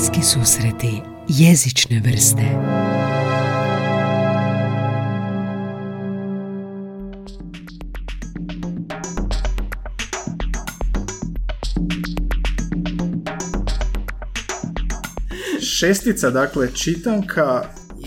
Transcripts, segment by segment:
Bliski susreti jezične vrste. Šestica, dakle, čitanka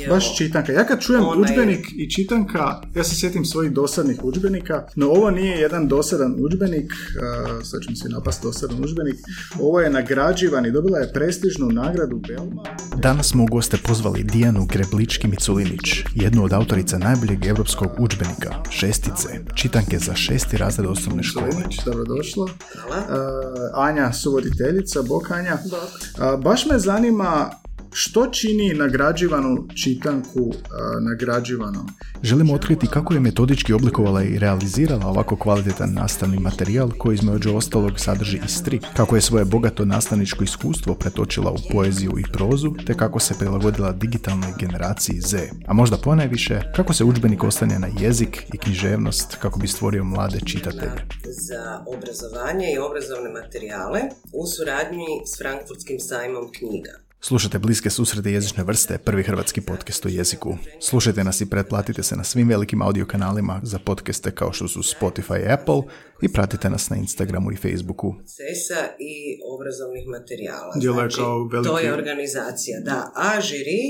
Baš čitanka. Ja kad čujem udžbenik i čitanka, ja se sjetim svojih dosadnih udžbenika, no ovo nije jedan dosadan udžbenik, uh, sad ću mi se napast dosadan udžbenik, ovo je nagrađivan i dobila je prestižnu nagradu Belma. Danas smo u goste pozvali Dijanu Greblički-Miculinić, jednu od autorica najboljeg europskog udžbenika, šestice, čitanke za šesti razred osnovne škole. Dobrodošla. Hvala. Uh, Anja, suvoditeljica, bok Anja. Bok. Uh, baš me zanima što čini nagrađivanu čitanku uh, nagrađivanom. Želimo otkriti kako je metodički oblikovala i realizirala ovako kvalitetan nastavni materijal koji između ostalog sadrži i strip, kako je svoje bogato nastavničko iskustvo pretočila u poeziju i prozu, te kako se prilagodila digitalnoj generaciji Z. A možda ponajviše, kako se udžbenik ostane na jezik i književnost kako bi stvorio mlade čitatelje. za obrazovanje i obrazovne materijale u suradnji s Frankfurtskim sajmom knjiga. Slušajte bliske susrete jezične vrste, prvi hrvatski podcast o jeziku. Slušajte nas i pretplatite se na svim velikim audio kanalima za podcaste kao što su Spotify i Apple i pratite nas na Instagramu i Facebooku. procesa i obrazovnih materijala. Kao veliki- To je organizacija, da. A žiri,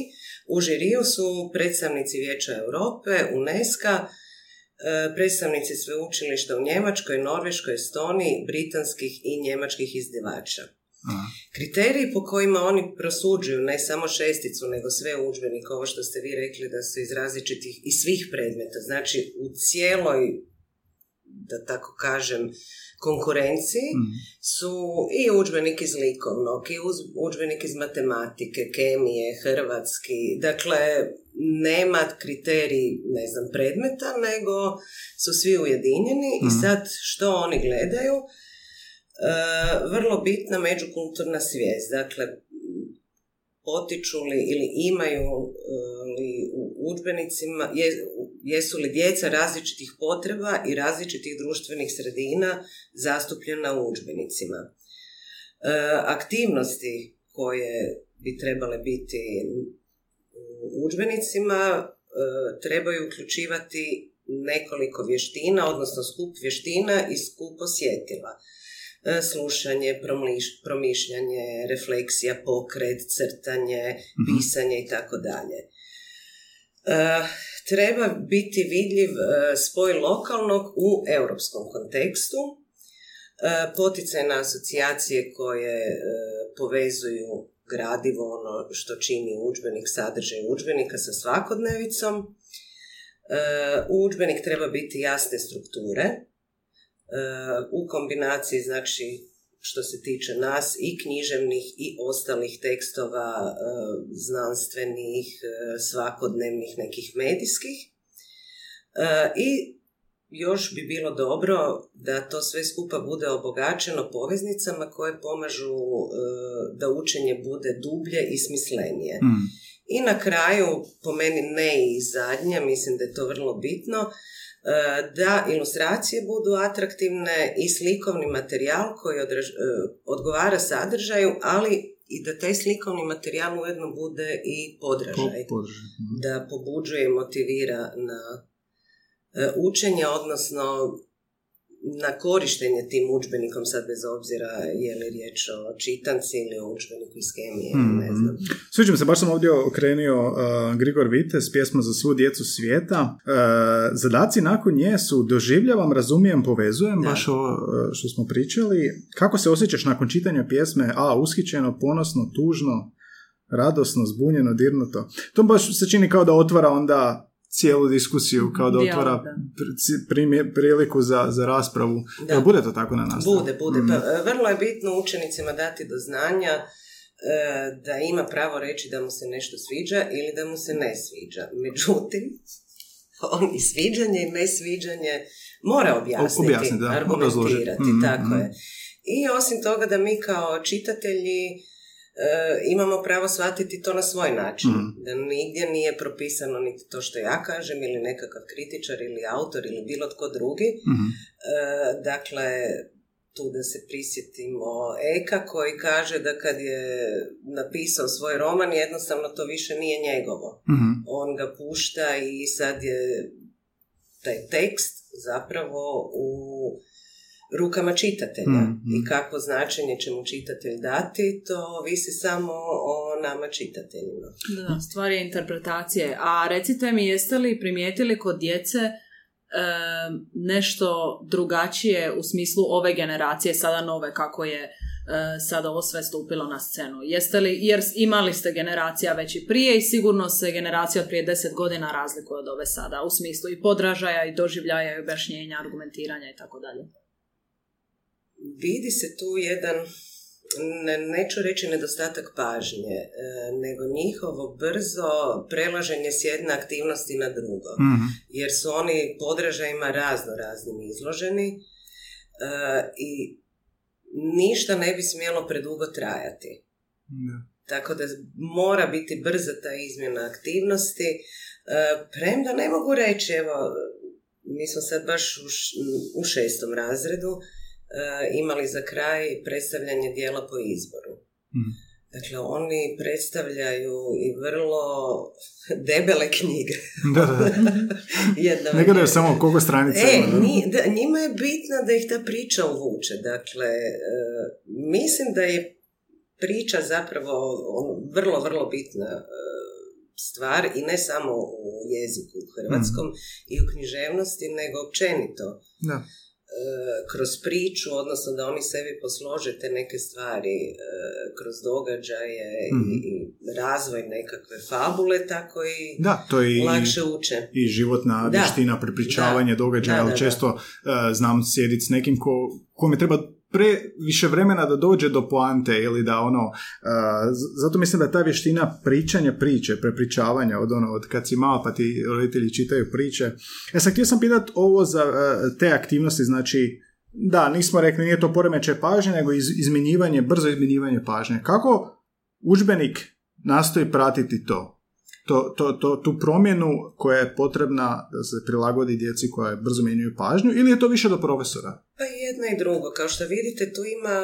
u žiriju su predstavnici Vijeća Europe, UNESCO, e, predstavnici sveučilišta u Njemačkoj, Norveškoj, Estoniji, britanskih i njemačkih izdivača. Kriteriji po kojima oni prosuđuju ne samo šesticu, nego sve udžbenike, ovo što ste vi rekli da su iz različitih i svih predmeta, znači u cijeloj, da tako kažem, konkurenciji su i udžbenik iz likovnog, i udžbenik iz matematike, kemije, hrvatski, dakle nema kriterij, ne znam, predmeta, nego su svi ujedinjeni i sad što oni gledaju, vrlo bitna međukulturna svijest. Dakle, potiču li ili imaju e, li u udžbenicima, je- jesu li djeca različitih potreba i različitih društvenih sredina zastupljena u udžbenicima. E, aktivnosti koje bi trebale biti u udžbenicima e, trebaju uključivati nekoliko vještina, odnosno skup vještina i skup osjetila. E, Slušanje, promliš- promišljanje, refleksija, pokret, crtanje, pisanje i tako dalje. E, Treba biti vidljiv e, spoj lokalnog u europskom kontekstu, e, poticajne asocijacije koje povezuju gradivo, ono što čini udžbenik, sadržaj udžbenika sa svakodnevicom. U udžbenik treba biti jasne strukture, u kombinaciji, znači, što se tiče nas i književnih i ostalih tekstova e, znanstvenih, e, svakodnevnih nekih medijskih. E, I još bi bilo dobro da to sve skupa bude obogačeno poveznicama koje pomažu da učenje bude dublje i smislenije. Mm. I na kraju, po meni ne i zadnje, mislim da je to vrlo bitno, da ilustracije budu atraktivne i slikovni materijal koji odraž- e, odgovara sadržaju, ali i da taj slikovni materijal ujedno bude i podražaj. Po- podržaj. Mhm. Da pobuđuje i motivira na e, učenje, odnosno na korištenje tim udžbenikom, sad bez obzira je li riječ o čitanci ili o udžbeniku iz kemije, ne Mhm. znam. Sviđa mi se, baš sam ovdje okrenio uh, Grigor Vites, pjesma za svu djecu svijeta. Uh, zadaci nakon nje su doživljavam, razumijem, povezujem, Da. baš ovo uh, što smo pričali. Kako se osjećaš nakon čitanja pjesme? A, ushićeno, ponosno, tužno, radosno, zbunjeno, dirnuto. To baš se čini kao da otvara onda cijelu diskusiju, kao da otvara primje- priliku za, za raspravu. Da. Bude to tako na nastavu? Bude, bude. Pa, e, vrlo je bitno učenicima dati do znanja e, da ima pravo reći da mu se nešto sviđa ili da mu se ne sviđa. Međutim, on i sviđanje i nesviđanje mora objasniti, Objasniti, da, argumentirati. Mhm, tako mhm. je. I osim toga da mi kao čitatelji imamo pravo shvatiti to na svoj način. Mhm. Da nigdje nije propisano niti to što ja kažem ili nekakav kritičar ili autor ili bilo tko drugi. E, dakle, tu da se prisjetimo Eka koji kaže da kad je napisao svoj roman jednostavno to više nije njegovo. Mhm. On ga pušta i sad je taj tekst zapravo u rukama čitatelja Mhm. i kakvo značenje će mu čitatelj dati, to visi samo o nama čitateljima. Da, stvar je interpretacije. A recite mi, jeste li primijetili kod djece e, nešto drugačije u smislu ove generacije, sada nove, kako je e, sada ovo sve stupilo na scenu? Jeste li, jer imali ste generacija već i prije i sigurno se generacija od prije deset godina razlikuje od ove sada, u smislu i podražaja i doživljaja i objašnjenja, argumentiranja i tako dalje. Vidi se tu jedan, ne, neću reći nedostatak pažnje, e, nego njihovo brzo prelaženje s jedne aktivnosti na drugo. Mhm. jer su oni podražajima razno raznim izloženi e, i ništa ne bi smjelo predugo trajati. Da. Tako da mora biti brza ta izmjena aktivnosti. E, premda ne mogu reći, evo, mi smo sad baš u, š- u šestom razredu imali za kraj predstavljanje dijela po izboru. Mhm. Dakle, oni predstavljaju i vrlo debele knjige. Da, da, da. Ne gledaju samo koliko stranica E, ima, da. ni- da, njima je bitno da ih ta priča uvuče. Dakle, e, mislim da je priča zapravo ono, vrlo, vrlo bitna e, stvar i ne samo u jeziku u hrvatskom i u književnosti, nego općenito Da. E, kroz priču, odnosno da oni sebi poslože te neke stvari e, kroz događaje Mhm. i, i razvoj nekakve fabule, tako i Da, to je i, lakše uče. i životna Da. vještina, prepričavanje događaja, Da, ali da, da. često e, znam sjediti s nekim ko, kome treba pre više vremena da dođe do poante ili da ono, z- zato mislim da ta vještina pričanja priče, prepričavanja od ono, od kad si mala pa ti roditelji čitaju priče. E sad, htio sam pitat ovo za e, te aktivnosti, znači, da, nismo rekli, nije to poremećaj pažnje, nego iz, izmjenjivanje, brzo izmjenjivanje pažnje. Kako udžbenik nastoji pratiti to? To, to, to, tu promjenu koja je potrebna da se prilagodi djeci koja brzo mijenjaju pažnju ili je to više do profesora? Pa jedno i drugo. Kao što vidite, tu ima,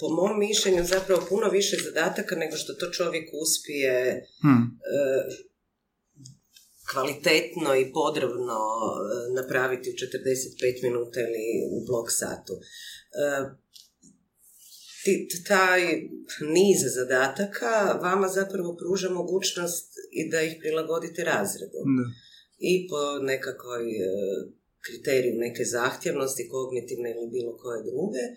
po mom mišljenju, zapravo puno više zadataka nego što to čovjek uspije Hm. e, kvalitetno i podrobno e, napraviti u 45 minuta ili u blok satu. E, taj niz zadataka vama zapravo pruža mogućnost i da ih prilagodite razredu Da. i po nekakvoj e, kriteriju neke zahtjevnosti, kognitivne ili bilo koje druge. E,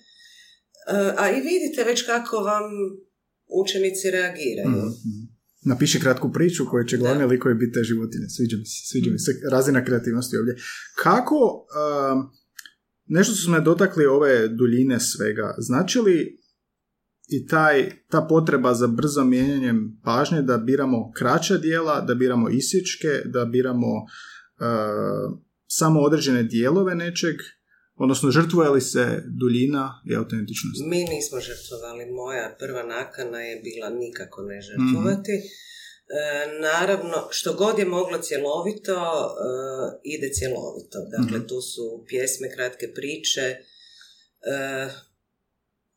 a i vidite već kako vam učenici reagiraju. Mhm. Napiši kratku priču koju će glavni Da. likovi biti te životinje. Sviđa mi se, sviđa mi se. Razina kreativnosti ovdje. Kako, um, nešto su me dotakli ove duljine svega, znači li i taj, ta potreba za brzom mijenjanjem pažnje da biramo kraća dijela, da biramo isječke, da biramo uh, samo određene dijelove nečeg, odnosno žrtvuje li se duljina i autentičnost? Mi nismo žrtvovali. Moja prva nakana je bila nikako ne žrtvovati. E, naravno, što god je moglo cjelovito, e, ide cjelovito. Dakle, Mhm. tu su pjesme, kratke priče. E,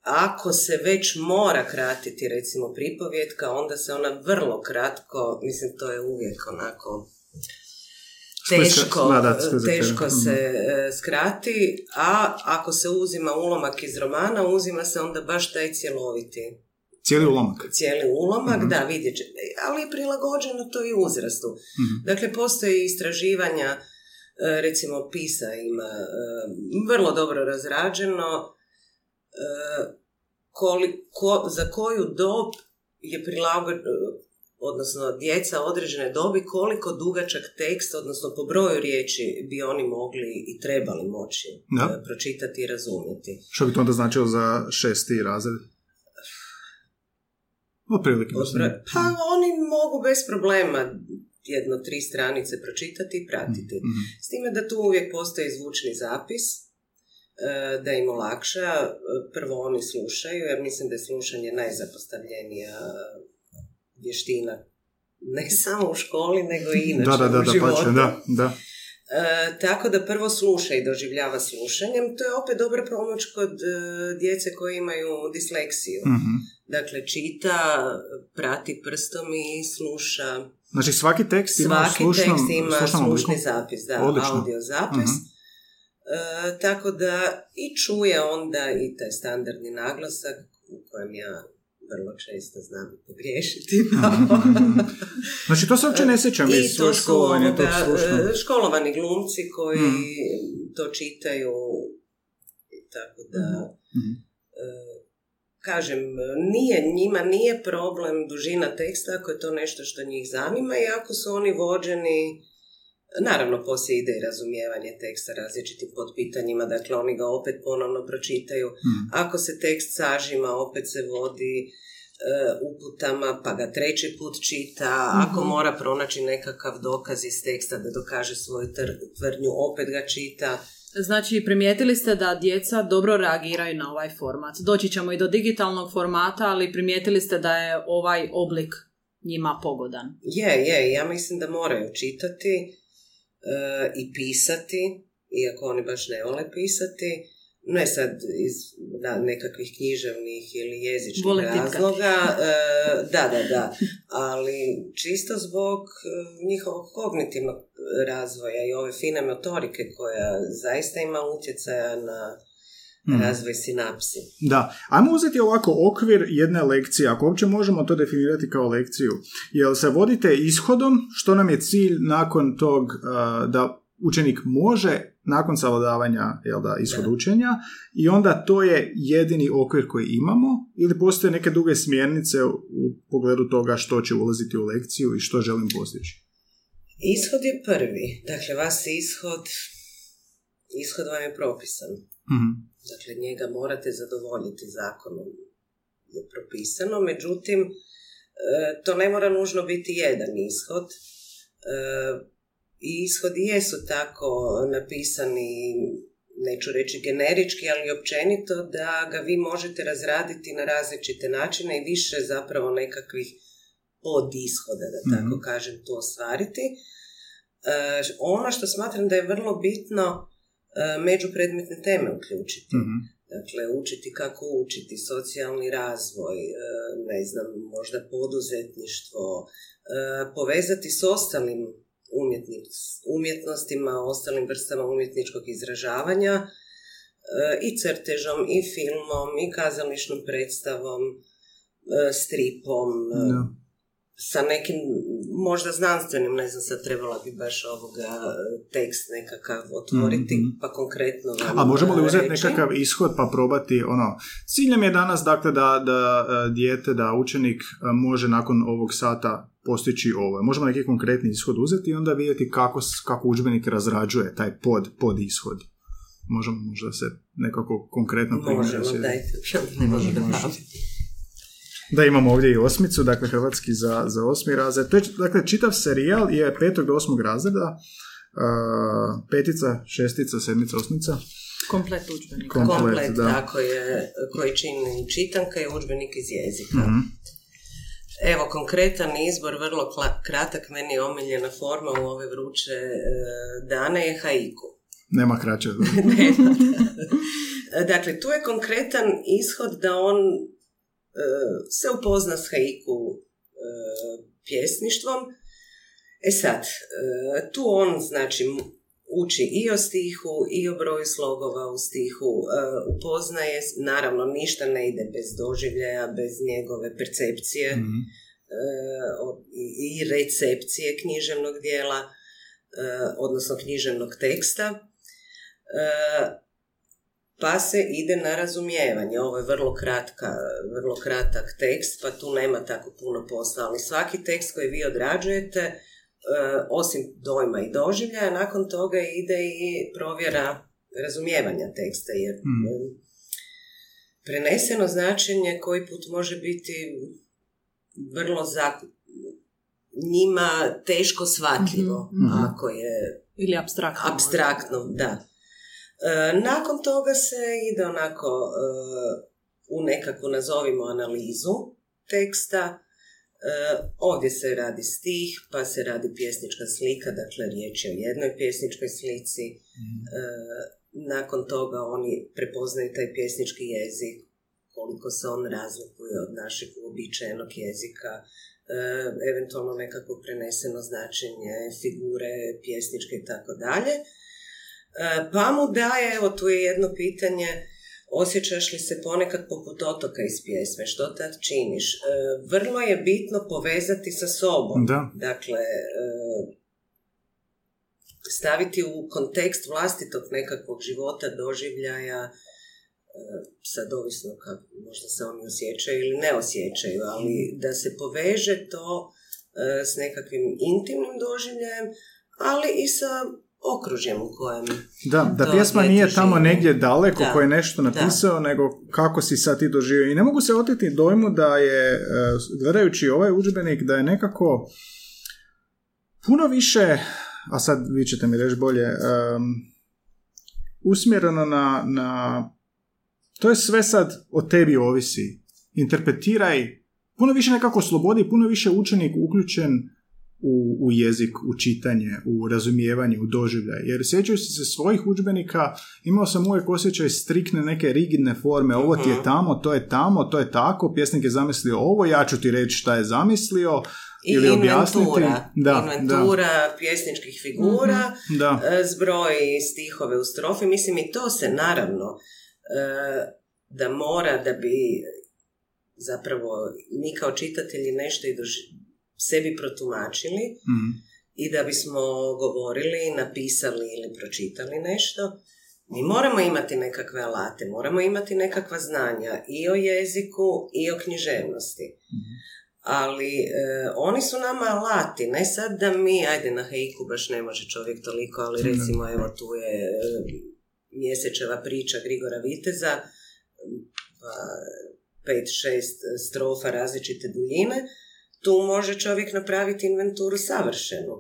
ako se već mora kratiti, recimo, pripovjetka, onda se ona vrlo kratko, mislim, to je uvijek onako teško, da, da, teško tebe. se e, skrati, a ako se uzima ulomak iz romana, uzima se onda baš taj cjeloviti Cijeli ulomak. cijeli ulomak, Mhm. da, vidjet ćete, ali je prilagođeno to i uzrastu. Mhm. Dakle, postoje istraživanja, e, recimo PISA ima e, vrlo dobro razrađeno koliko, za koju dob je prilagođeno, odnosno djeca određene dobi, koliko dugačak tekst, odnosno po broju riječi bi oni mogli i trebali moći Da. e, pročitati i razumjeti. Što bi to onda značilo za šesti razred? Bro- Pa oni mogu bez problema jedno tri stranice pročitati i pratiti. Mhm. S time da tu uvijek postoji zvučni zapis, e, da im olakša. E, Prvo oni slušaju, jer mislim da je slušanje najzapostavljenija vještina. Ne samo u školi, nego i inače Da, da, da, u da, životu. pače, da, da. E, tako da prvo sluša i doživljava slušanjem. To je opet dobra pomoć kod e, djece koje imaju disleksiju. Mhm. Dakle, čita, prati prstom i sluša. Znači svaki tekst ima Svaki slušnom, tekst ima slušni zapis, da, Odlično. audio zapis. Mhm. E, tako da i čuje onda i taj standardni naglasak u kojem ja vrlo često znam pogriješiti. Znači to se uopće ne sjećam iz to školovanja tog e, školovani glumci koji Mhm. to čitaju. Tako da, Mhm. e, kažem, nije, njima nije problem dužina teksta ako je to nešto što njih zanima i ako su oni vođeni Naravno, poslije ide i razumijevanje teksta različitim podpitanjima, dakle oni ga opet ponovno pročitaju. Mhm. Ako se tekst sažima, opet se vodi e, uputama, pa ga treći put čita. Ako mora pronaći nekakav dokaz iz teksta da dokaže svoju tr- tvrdnju, opet ga čita. Znači, primijetili ste da djeca dobro reagiraju na ovaj format. Doći ćemo i do digitalnog formata, ali primijetili ste da je ovaj oblik njima pogodan. Je, je, ja mislim da moraju čitati i pisati, iako oni baš ne vole pisati. Ne sad iz da, nekakvih književnih ili jezičnih tipkati. razloga. e, da, da, da. Ali čisto zbog e, njihovog kognitivnog razvoja i ove fine motorike koja zaista ima utjecaja na Mhm. razvoj sinapsi. Da, ajmo uzeti ovako okvir jedne lekcije, ako uopće možemo to definirati kao lekciju. Jel se vodite ishodom, što nam je cilj nakon tog uh, da učenik može nakon savladavanja jel da, ishod Da. učenja i onda to je jedini okvir koji imamo ili postoje neke druge smjernice u pogledu toga što će ulaziti u lekciju i što želim postići? Ishod je prvi. Dakle, vas ishod, ishod vam je propisan. Mhm. Dakle, njega morate zadovoljiti zakonom je propisano. Međutim, e, to ne mora nužno biti jedan ishod. E, I ishodi jesu tako napisani, neću reći generički, ali općenito, da ga vi možete razraditi na različite načine i više zapravo nekakvih podishoda, da tako Mhm. kažem, to ostvariti. E, ono što smatram da je vrlo bitno, međupredmetne teme uključiti. Mhm. Dakle, učiti kako učiti, socijalni razvoj, e, ne znam, možda poduzetništvo, e, povezati s ostalim umjetnostima, ostalim vrstama umjetničkog izražavanja e, i crtežom, i filmom, i kazališnom predstavom, e, stripom, e. sa nekim možda znanstvenim, ne znam, sad trebala bi baš ovoga e, tekst nekakav otvoriti, Mhm. pa konkretno vam A možemo li e, uzeti reći. nekakav ishod pa probati ono, cilj nam je danas dakle da, da e, dijete, da učenik može nakon ovog sata postići ovo. Možemo neki konkretni ishod uzeti i onda vidjeti kako, kako udžbenik razrađuje taj pod, pod ishod. Možemo možda se nekako konkretno Možemo, dajte. Ne može da imamo ovdje i osmicu, dakle hrvatski za, za osmi razred. To je, dakle, čitav serijal je petog do osmog razreda, uh, petica, šestica, sedmica, osmica. Komplet udžbenika. Komplet, Komplet, da. tako je, koji čini čitanka i udžbenik iz jezika. Mhm. Evo, konkretan izbor, vrlo kratak, meni je omiljena forma u ove vruće e, dane je haiku. Nema kraće. Nema. dakle, tu je konkretan ishod da on se upozna s haiku e, pjesništvom. E sad, e, tu on znači uči i o stihu i o broju slogova u stihu, e, upoznaje, naravno ništa ne ide bez doživljaja, bez njegove percepcije Mhm. e, o- i- recepcije književnog dijela, e, odnosno književnog teksta. Pa se ide na razumijevanje. Ovo je vrlo kratka, vrlo kratak tekst, pa tu nema tako puno posla, ali svaki tekst koji vi odrađujete, e, osim dojma i doživljaja, nakon toga ide i provjera razumijevanja teksta, jer e, preneseno značenje koji put može biti vrlo za njima teško shvatljivo, Mhm, mhm. ako je Ili abstraktno. abstraktno, da. E, nakon toga se ide onako e, u nekakvu, nazovimo, analizu teksta. ovdje se radi stih, pa se radi pjesnička slika, dakle riječ je o jednoj pjesničkoj slici. E, nakon toga oni prepoznaju taj pjesnički jezik, koliko se on razlikuje od našeg uobičajenog jezika, e, eventualno nekako preneseno značenje, figure pjesničke i tako dalje. E, pa mu daje, evo tu je jedno pitanje, osjećaš li se ponekad poput otoka iz pjesme, što tad činiš? E, vrlo je bitno povezati sa sobom. Da. Dakle, staviti u kontekst vlastitog nekakvog života, doživljaja, sad ovisno kako možda se oni osjećaju ili ne osjećaju, ali da se poveže to s nekakvim intimnim doživljajem, ali i sa okružjem u kojem Da, da pjesma nije tamo negdje daleko da, je nešto napisao, nego kako si sad ti doživio. I ne mogu se oteti dojmu da je, gledajući ovaj udžbenik, da je nekako puno više, a sad vi ćete mi reći bolje, um, usmjereno na, na to je sve sad o tebi ovisi. Interpretiraj, puno više nekako slobodi, puno više učenik uključen u, u jezik, u čitanje, u razumijevanje, u doživljaj. Jer sjećajući se svojih udžbenika, imao sam uvijek osjećaj strikne neke rigidne forme, ovo ti je mhm. tamo, to je tamo, to je tako, pjesnik je zamislio ovo, ja ću ti reći šta je zamislio, i ili inventura, da, inventura da. pjesničkih figura, mm da. E, zbroj stihove u strofi, mislim i to se naravno E, da mora da bi zapravo mi kao čitatelji nešto i sebi protumačili mm. i da bismo govorili, napisali ili pročitali nešto, mi moramo imati nekakve alate, moramo imati nekakva znanja i o jeziku i o književnosti. Mm. Ali e, oni su nama alati, ne sad da mi, ajde na hejku baš ne može čovjek toliko, ali recimo evo tu je mjesečeva priča Grigora Viteza, pa pet, šest strofa različite duljine, tu može čovjek napraviti inventuru savršenu.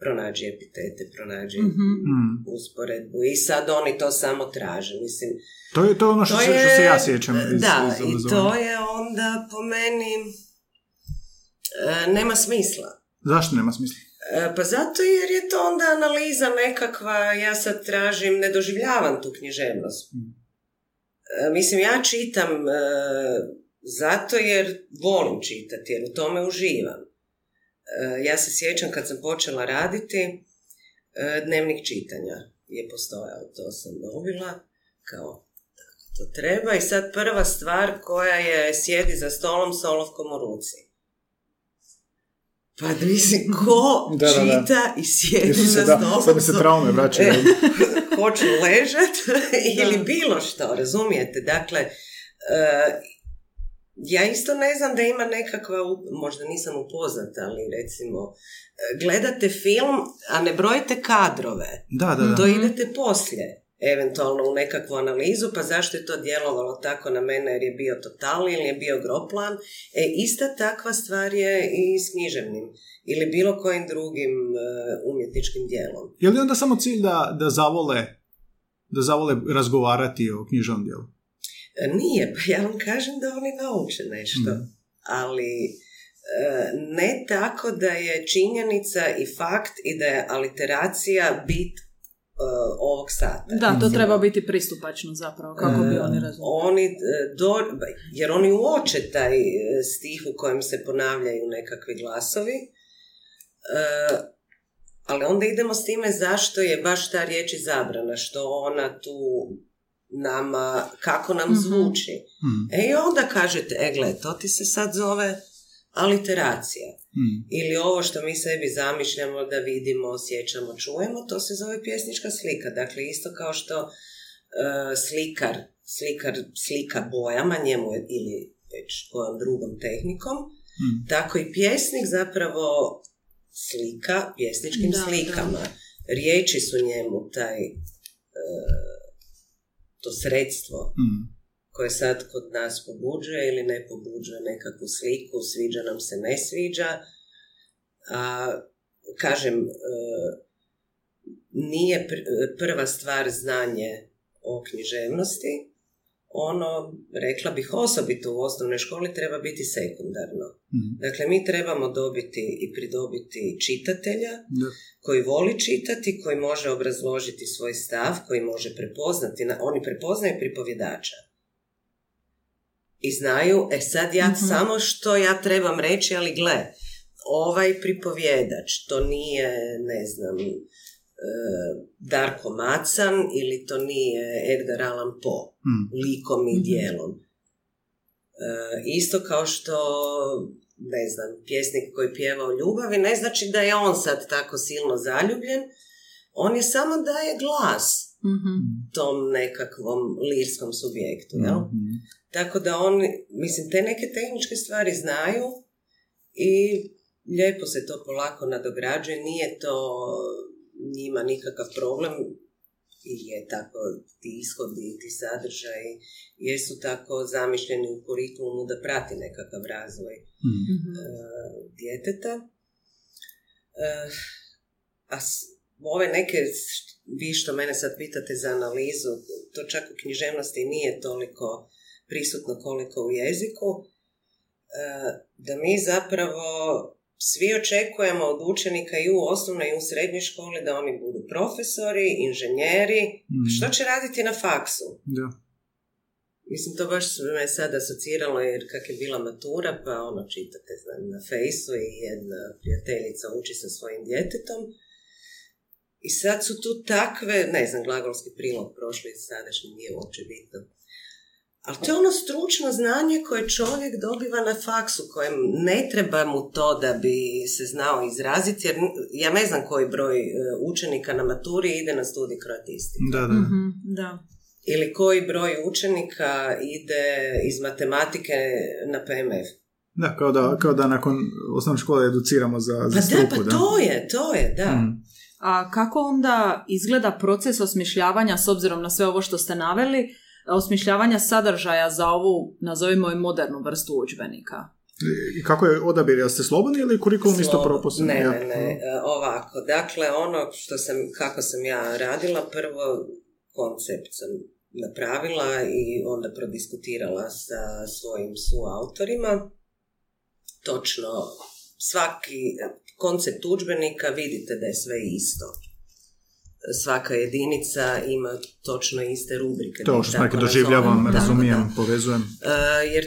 Pronađi epitete, pronađi mm usporedbu i sad oni to samo traže. Mislim, to je to ono što, to se, je, se ja sjećam. Iz, da, i to je onda po meni e, nema smisla. Zašto nema smisla? E, pa zato jer je to onda analiza nekakva, ja sad tražim, ne doživljavam tu književnost. Mm. E, mislim, ja čitam zato jer volim čitati, jer u tome uživam. Ja se sjećam kad sam počela raditi, dnevnik čitanja je postojao, to sam dobila kao to treba i sad prva stvar koja je sjedi za stolom s olovkom u ruci. Pa mislim, ko da, čita da, i sjedi za stolom? Sad mi se traume vraćaju. Hoću ležat ili bilo što, razumijete? Dakle, uh, ja isto ne znam da ima nekakva, možda nisam upoznata, ali recimo, e, gledate film, a ne brojite kadrove. Da, da, da. To idete poslije eventualno u nekakvu analizu, pa zašto je to djelovalo tako na mene jer je bio totalni ili je bio groplan. E, ista takva stvar je i s književnim ili bilo kojim drugim uh, umjetničkim dijelom. Je li onda samo cilj da, da zavole da zavole razgovarati o književnom dijelu? E, nije, pa ja vam kažem da oni nauče nešto, mm. ali e, ne tako da je činjenica i fakt i da je aliteracija bit Uh, ovog sata. Da, to treba biti pristupačno zapravo, kako bi uh, oni razumjeli. Oni, do, jer oni uoče taj stih u kojem se ponavljaju nekakvi glasovi, ali onda idemo s time zašto je baš ta riječ izabrana, što ona tu nama, kako nam mhm. zvuči. mm E i onda kažete, e gle, to ti se sad zove aliteracija. Hmm. Ili ovo što mi sebi zamišljamo da vidimo, osjećamo, čujemo, to se zove pjesnička slika. Dakle, isto kao što uh, slikar, slikar slika bojama, njemu je, ili već kojom drugom tehnikom, hmm. tako i pjesnik zapravo slika pjesničkim slikama. Riječi su njemu taj uh, to sredstvo. Hmm koje sad kod nas pobuđuje ili ne pobuđuje nekakvu sliku, sviđa nam se, ne sviđa. A, kažem, e, nije prva stvar znanje o književnosti, ono, rekla bih osobito u osnovnoj školi, treba biti sekundarno. Mhm. Dakle, mi trebamo dobiti i pridobiti čitatelja Da. koji voli čitati, koji može obrazložiti svoj stav, koji može prepoznati, na- oni prepoznaju pripovjedača. I znaju, e sad ja Mhm. samo što ja trebam reći, ali gle, ovaj pripovjedač, to nije, ne znam, Darko Macan ili to nije Edgar Allan Poe Mhm. likom i Mhm. dijelom. E, isto kao što, ne znam, pjesnik koji pjeva o ljubavi, ne znači da je on sad tako silno zaljubljen, on je samo daje glas Mhm. tom nekakvom lirskom subjektu, jel? Mhm. Tako da on, mislim, te neke tehničke stvari znaju i lijepo se to polako nadograđuje, nije to njima nikakav problem i je tako ti ishodi i ti sadržaji jesu tako zamišljeni u kurikulumu da prati nekakav razvoj Mhm. Mhm. e, djeteta. E, a s- ove neke, vi što mene sad pitate za analizu, to čak u književnosti nije toliko prisutno koliko u jeziku, e, da mi zapravo svi očekujemo od učenika i u osnovnoj i u srednjoj školi da oni budu profesori, inženjeri, Mhm. što će raditi na faksu? Da. Mislim, to baš me sad asociralo jer kak je bila matura, pa ono čitate znam, na fejsu i jedna prijateljica uči sa svojim djetetom. I sad su tu takve, ne znam, glagolski prilog prošli i sadašnji nije uopće bitno. Ali to je ono stručno znanje koje čovjek dobiva na faksu, kojem ne treba mu to da bi se znao izraziti, jer ja ne znam koji broj e, učenika na maturi ide na studij kroatistike Da, da. Mhm. Da. ili koji broj učenika ide iz matematike na PMF. Da, kao da, kao da nakon osnovne škole educiramo za, za Pa da, struku, pa to je, to je, da. Mhm. A kako onda izgleda proces osmišljavanja s obzirom na sve ovo što ste naveli, osmišljavanja sadržaja za ovu, nazovimo je modernu vrstu udžbenika? I kako je odabir, jel ste slobodni ili kurikulum isto proposan? Ne, ne, ne, ovako. Dakle, ono što sam, kako sam ja radila, prvo koncept sam napravila i onda prodiskutirala sa svojim suautorima. Točno, svaki koncept udžbenika vidite da je sve isto. Svaka jedinica ima točno iste rubrike. To da što tako doživljavam. Da, razumijem, da. povezujem. E, jer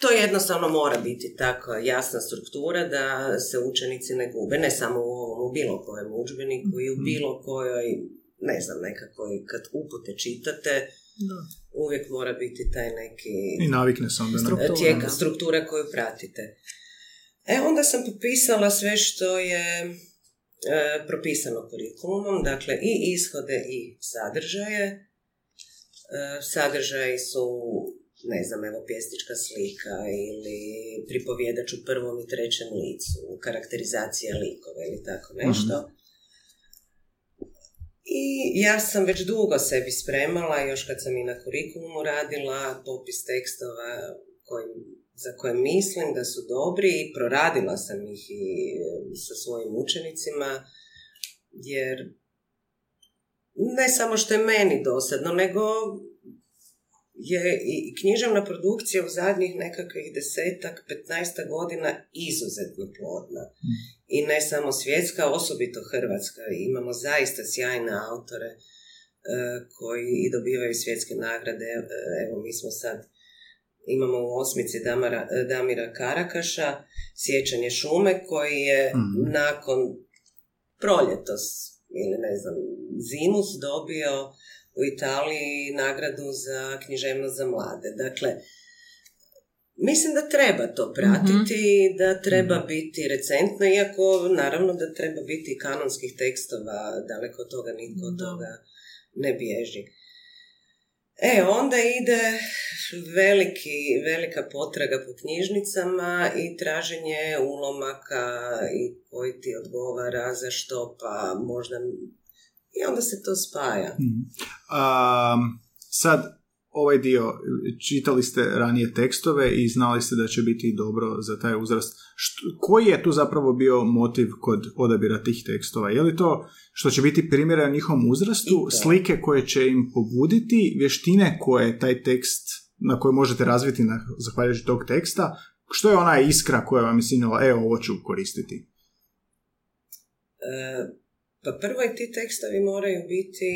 to jednostavno mora biti tako jasna struktura da se učenici ne gube, ne samo u ovom, u bilo kojem udžbeniku i u Mhm. bilo kojoj, ne znam, nekakvoj, kad upute čitate, uvijek mora biti taj neki I navikne se onda na... Struktura. tijek, da. struktura koju pratite. E, onda sam popisala sve što je propisano kurikulumom, dakle i ishode i sadržaje. E, sadržaji su, ne znam, evo pjesnička slika ili pripovjedač u prvom i trećem licu, karakterizacija likova ili tako nešto. I ja sam već dugo sebi spremala, još kad sam i na kurikulumu radila, popis tekstova koji, za koje mislim da su dobri i proradila sam ih i sa svojim učenicima, jer ne samo što je meni dosadno, nego je i književna produkcija u zadnjih nekakvih desetak, petnaesta godina izuzetno plodna. I ne samo svjetska, osobito hrvatska. Imamo zaista sjajne autore e, koji i dobivaju svjetske nagrade. E, Evo, mi smo sad imamo u osmici Damara, e, Damira Karakaša, Sjećanje šume, koji je Mhm. nakon proljetos ili ne znam, zimus dobio u Italiji nagradu za književnost za mlade. Dakle, mislim da treba to pratiti, da treba biti recentno, iako naravno da treba biti i kanonskih tekstova, daleko od toga nitko od toga ne bježi. E, onda ide veliki, velika potraga po knjižnicama i traženje ulomaka i koji ti odgovara za što, pa možda... I onda se to spaja. Mhm. A, sad, ovaj dio, čitali ste ranije tekstove i znali ste da će biti dobro za taj uzrast. koji je tu zapravo bio motiv kod odabira tih tekstova? Je li to što će biti primjera njihovom uzrastu, slike koje će im pobuditi, vještine koje taj tekst na koje možete razviti na, zahvaljujući tog teksta, što je ona iskra koja vam je sinula, e, ovo ću koristiti? E, pa prvo i ti tekstovi moraju biti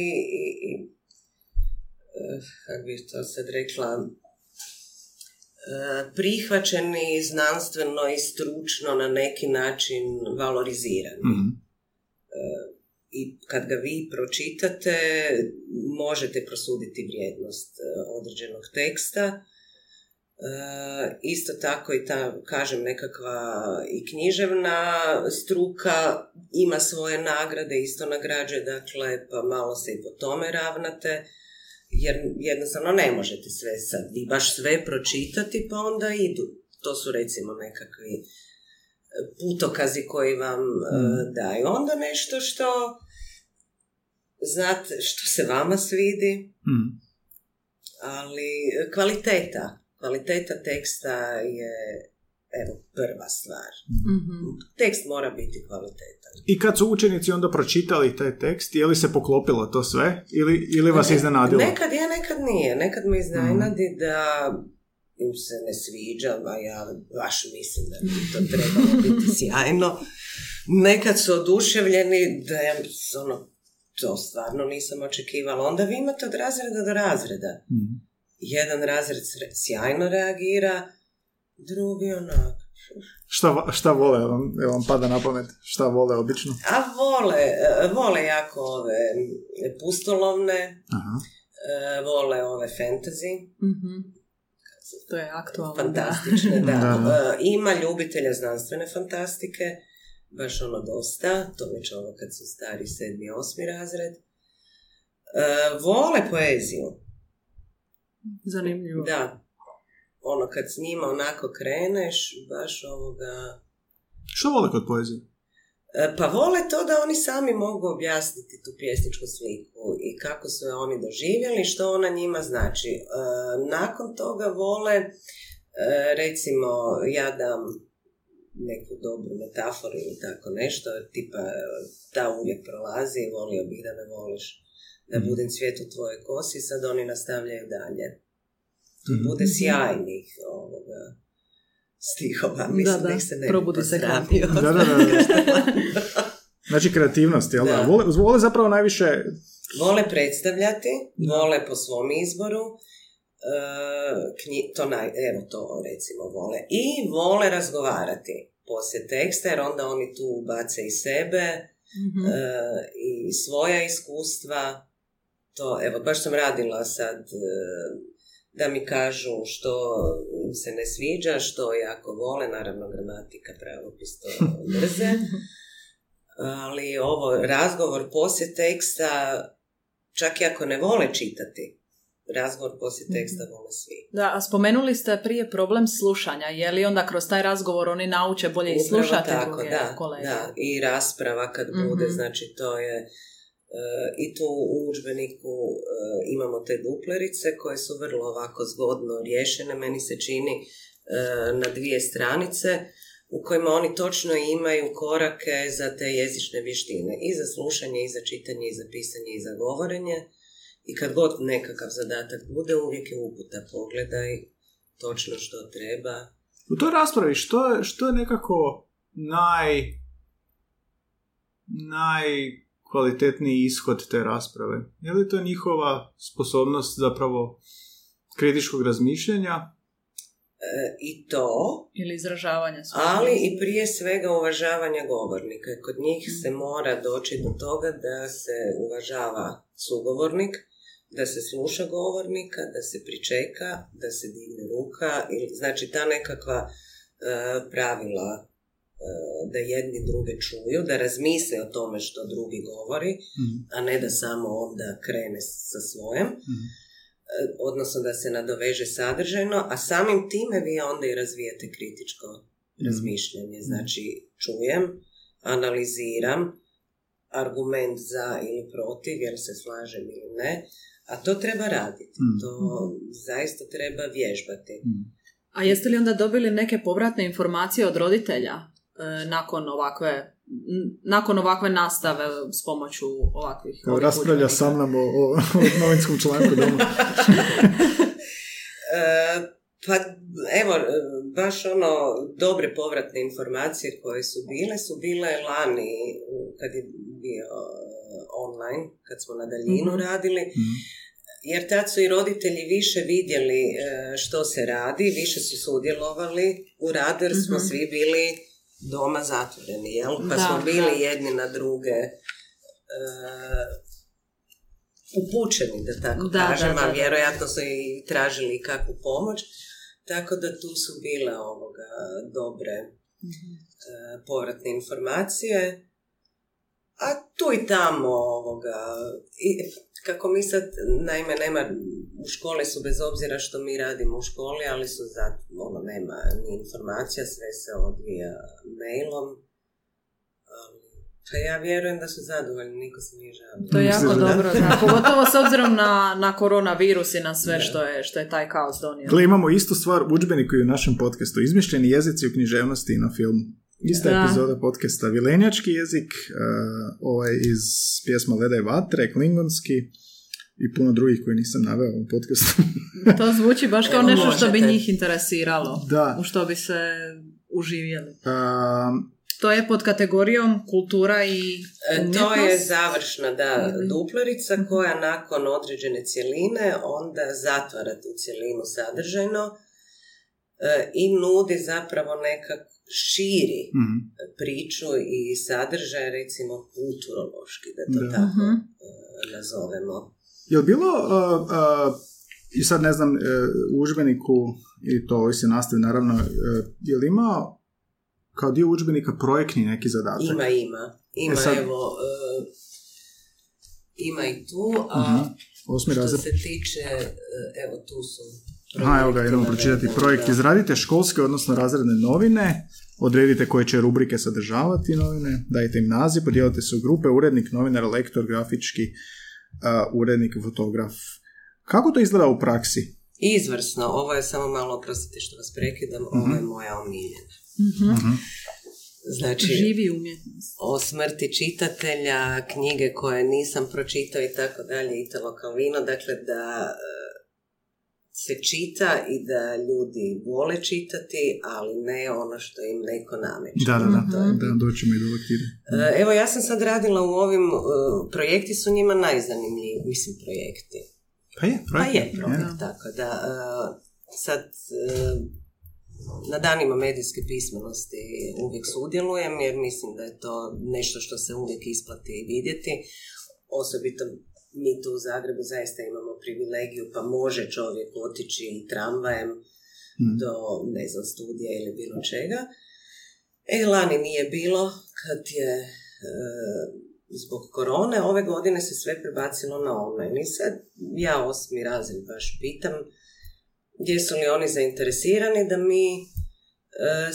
i, i kako bih to sad rekla, e, prihvaćeni znanstveno i stručno na neki način valorizirani. mm I kad ga vi pročitate, možete prosuditi vrijednost određenog teksta. Isto tako i ta, kažem, nekakva i književna struka ima svoje nagrade, isto nagrađuje, dakle, pa malo se i po tome ravnate, jer jednostavno ne možete sve sad, vi baš sve pročitati, pa onda idu. To su recimo nekakvi e, putokazi koji vam mm. daju. Onda nešto što znate, što se vama svidi, mm. ali kvaliteta Kvaliteta teksta je evo, prva stvar. mm Tekst mora biti kvalitetan. I kad su učenici onda pročitali taj tekst, je li se poklopilo to sve ili, ili vas ne, iznenadilo? Nekad je, nekad nije. Nekad me iznenadi mm da im se ne sviđa, a ja baš mislim da bi to trebalo biti sjajno. Nekad su oduševljeni da ja ono, to stvarno nisam očekivala. Onda vi imate od razreda do razreda. mm jedan razred sjajno reagira, drugi onak. Šta, šta vole, vam, vam pada na pamet, šta vole obično? A vole, e, vole jako ove pustolovne, Aha. E, vole ove fantasy. mm To je aktualno. Fantastične, da. da. E, ima ljubitelja znanstvene fantastike, baš ono dosta, to već ovo kad su stari sedmi, osmi razred. Vole poeziju. Zanimljivo. Da. Ono, kad s njima onako kreneš, baš ovoga... Što vole kod poezije? E, pa vole to da oni sami mogu objasniti tu pjesničku sliku i kako su je oni doživjeli, što ona njima znači. E, nakon toga vole, e, recimo, ja dam neku dobru metaforu ili tako nešto, tipa ta uvijek prolazi, volio bih da me voliš da mhm. budem cvijet u tvojoj kosi, sad oni nastavljaju dalje. Tu mm bude sjajnih ovoga, stihova, mislim da, da. se ne probudi se da, da, da, Znači kreativnost, jel da? Vole, vole zapravo najviše... Vole predstavljati, vole po svom izboru, uh, knji, to naj, evo to recimo vole, i vole razgovarati poslije teksta, jer onda oni tu bace i sebe, mm uh, i svoja iskustva, to, evo, baš sam radila sad e, da mi kažu što im se ne sviđa, što jako vole, naravno gramatika, pravopis to mrze, ali ovo, razgovor poslije teksta, čak i ako ne vole čitati, razgovor poslije mhm. teksta vole svi. Da, a spomenuli ste prije problem slušanja, je li onda kroz taj razgovor oni nauče bolje i slušati tako, da, Da, i rasprava kad bude, mhm. znači to je i tu u udžbeniku e, imamo te duplerice koje su vrlo ovako zgodno riješene, meni se čini e, na dvije stranice u kojima oni točno imaju korake za te jezične vještine i za slušanje, i za čitanje, i za pisanje, i za govorenje. I kad god nekakav zadatak bude, uvijek je uputa pogledaj točno što treba. U toj raspravi što je, što je nekako naj naj kvalitetniji ishod te rasprave? Je li to njihova sposobnost zapravo kritičkog razmišljanja? E, I to. Ili izražavanja Ali i prije svega uvažavanja govornika. Kod njih mm. se mora doći do toga da se uvažava sugovornik, da se sluša govornika, da se pričeka, da se digne ruka. Znači ta nekakva e, pravila da jedni druge čuju, da razmisle o tome što drugi govori, mhm. a ne da samo onda krene sa svojem, mm odnosno da se nadoveže sadržajno, a samim time vi onda i razvijete kritičko mm razmišljanje. Mhm. Znači, čujem, analiziram, argument za ili protiv, jer se slažem ili ne, A to treba raditi. To zaista treba vježbati. A jeste li onda dobili neke povratne informacije od roditelja nakon ovakve nakon ovakve nastave s pomoću ovakvih Kao raspravlja sa mnom o, o, o novinskom članku doma. E, pa evo, e, baš ono dobre povratne informacije koje su bile, su bile lani kad je bio e, online, kad smo na daljinu Mhm. radili, jer tad su i roditelji više vidjeli e, što se radi, više su sudjelovali u radu jer smo Mhm. svi bili doma zatvoreni, jel? Pa Da, smo bili da. jedni na druge e, upućeni, da tako Da, kažem, da, a vjerojatno su i tražili kakvu pomoć, tako da tu su bile ovoga dobre e, povratne informacije. A tu i tamo ovoga, i, kako mi sad, naime, nema, u školi su bez obzira što mi radimo u školi, ali su za, ono, nema ni informacija, sve se odvija mailom. Pa ja vjerujem da su zadovoljni, niko se nije žalio. To je jako Mislim da. dobro, da. Pogotovo s obzirom na, na koronavirus i na sve Da. što je, što je taj kaos donio. Gle, imamo istu stvar u udžbeniku i u našem podcastu. Izmišljeni jezici u književnosti i na filmu. Ista Da. epizoda podcasta. Vilenjački jezik, uh, ovaj iz pjesma Leda i vatre, klingonski i puno drugih koje nisam naveo u podcastu. To zvuči baš kao Evo, nešto što bi njih interesiralo. da. U što bi se uživjeli. Um, To je pod kategorijom kultura i E, umjetnost. To je završna, da, duplerica koja nakon određene cjeline onda zatvara tu cjelinu sadržajno e, i nudi zapravo nekak širi mhm. priču i sadržaj, recimo kulturološki, da to Da. tako Mhm. e, nazovemo. Je li bilo, uh, uh, i sad ne znam, uh, u i to ovisi nastavi naravno, uh, je li imao kao dio udžbenika projektni neki zadatak? Ima, ima. Ima, E sad- evo, e, ima i tu, a Mhm. Osmi što razred. se tiče, e, evo tu su Aha, evo ga, idemo pročitati. Projekt izradite školske, odnosno razredne novine, odredite koje će rubrike sadržavati novine, dajte im naziv, podijelite se u grupe, urednik, novinar, lektor, grafički, uh, urednik, fotograf. Kako to izgleda u praksi? Izvrsno, ovo je samo malo, oprostite što vas prekidam, ovo je moja omiljena. Mhm. Znači, Živi umjetnost. o smrti čitatelja, knjige koje nisam pročitao i tako dalje, Italo Calvino, dakle da e, se čita i da ljudi vole čitati, ali ne ono što im neko nameće. Da, da, da, To je da, doćemo i do lektire. Evo, ja sam sad radila u ovim, e, projekti su njima najzanimljiviji, mislim, projekti. Pa je, Pa projekt. je projekt, tako da e, sad e, na danima medijske pismenosti uvijek sudjelujem jer mislim da je to nešto što se uvijek isplati vidjeti. Osobito mi tu u Zagrebu zaista imamo privilegiju pa može čovjek otići i tramvajem Mhm. do, ne znam, studija ili bilo čega. E, lani nije bilo kad je e, zbog korone, ove godine se sve prebacilo na online. I sad ja osmi razred baš pitam jesu li oni zainteresirani da mi e,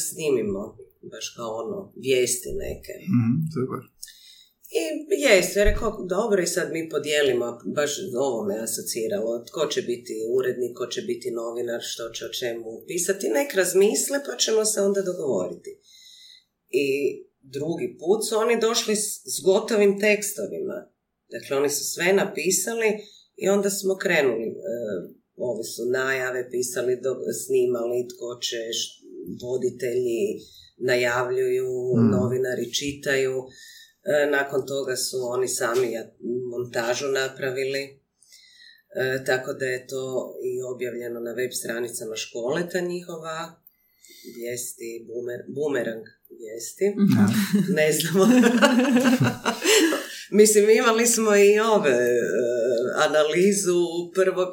snimimo baš kao ono vijesti neke. Mhm, super. I jest, ja rekao, dobro i sad mi podijelimo, baš ovo me asociralo, tko će biti urednik, tko će biti novinar, što će o čemu pisati, nek razmisle pa ćemo se onda dogovoriti. I drugi put su oni došli s, s gotovim tekstovima, dakle oni su sve napisali i onda smo krenuli. E, ovi su najave pisali, do, snimali, tko će, voditelji najavljuju, Mm. novinari čitaju. E, nakon toga su oni sami montažu napravili. E, tako da je to i objavljeno na web stranicama škole, ta njihova vijesti, bumer, bumerang vijesti. Ne znamo. Mislim, imali smo i ove e, analizu prvog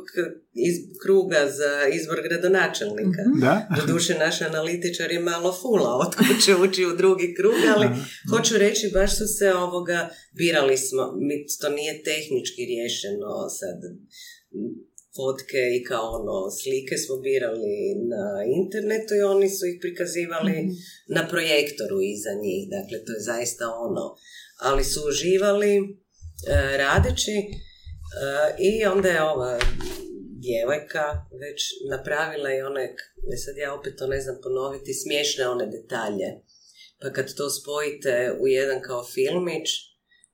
iz, kruga za izbor gradonačelnika. Da? Doduše, naš analitičar je malo fula, otko će ući u drugi krug, ali hoću reći, baš su se ovoga, birali smo, mi, to nije tehnički riješeno sad, fotke i kao ono, slike smo birali na internetu i oni su ih prikazivali na projektoru iza njih, dakle to je zaista ono, ali su uživali e, radeći, I onda je ova djevojka već napravila i one, e sad ja opet to ne znam ponoviti, smiješne one detalje. Pa kad to spojite u jedan kao filmić,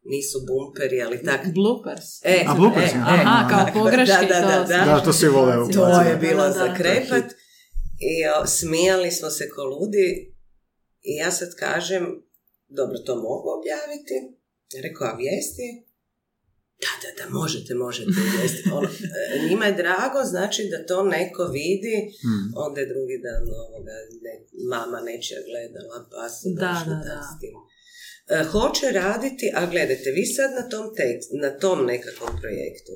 nisu bumperi, ali tak... Bloopers. E, A, bloopers, e, aha. e, Aha, kao da, pogreške. Da, da, to da, Da, to svi vole To je bilo Da, da, za da. krepat. I o, smijali smo se ko ludi. I ja sad kažem, dobro, to mogu objaviti. Ja Rekao, a vijesti? Da, da, da, možete, možete vijesti. Ono, e, njima je drago, znači da to neko vidi. Hmm. Onda je drugi dan ovoga, ne, mama nečija gledala, pa su Da, došli da, da. s tim. E, hoće raditi, a gledajte, vi sad na tom, tekst, na tom nekakvom projektu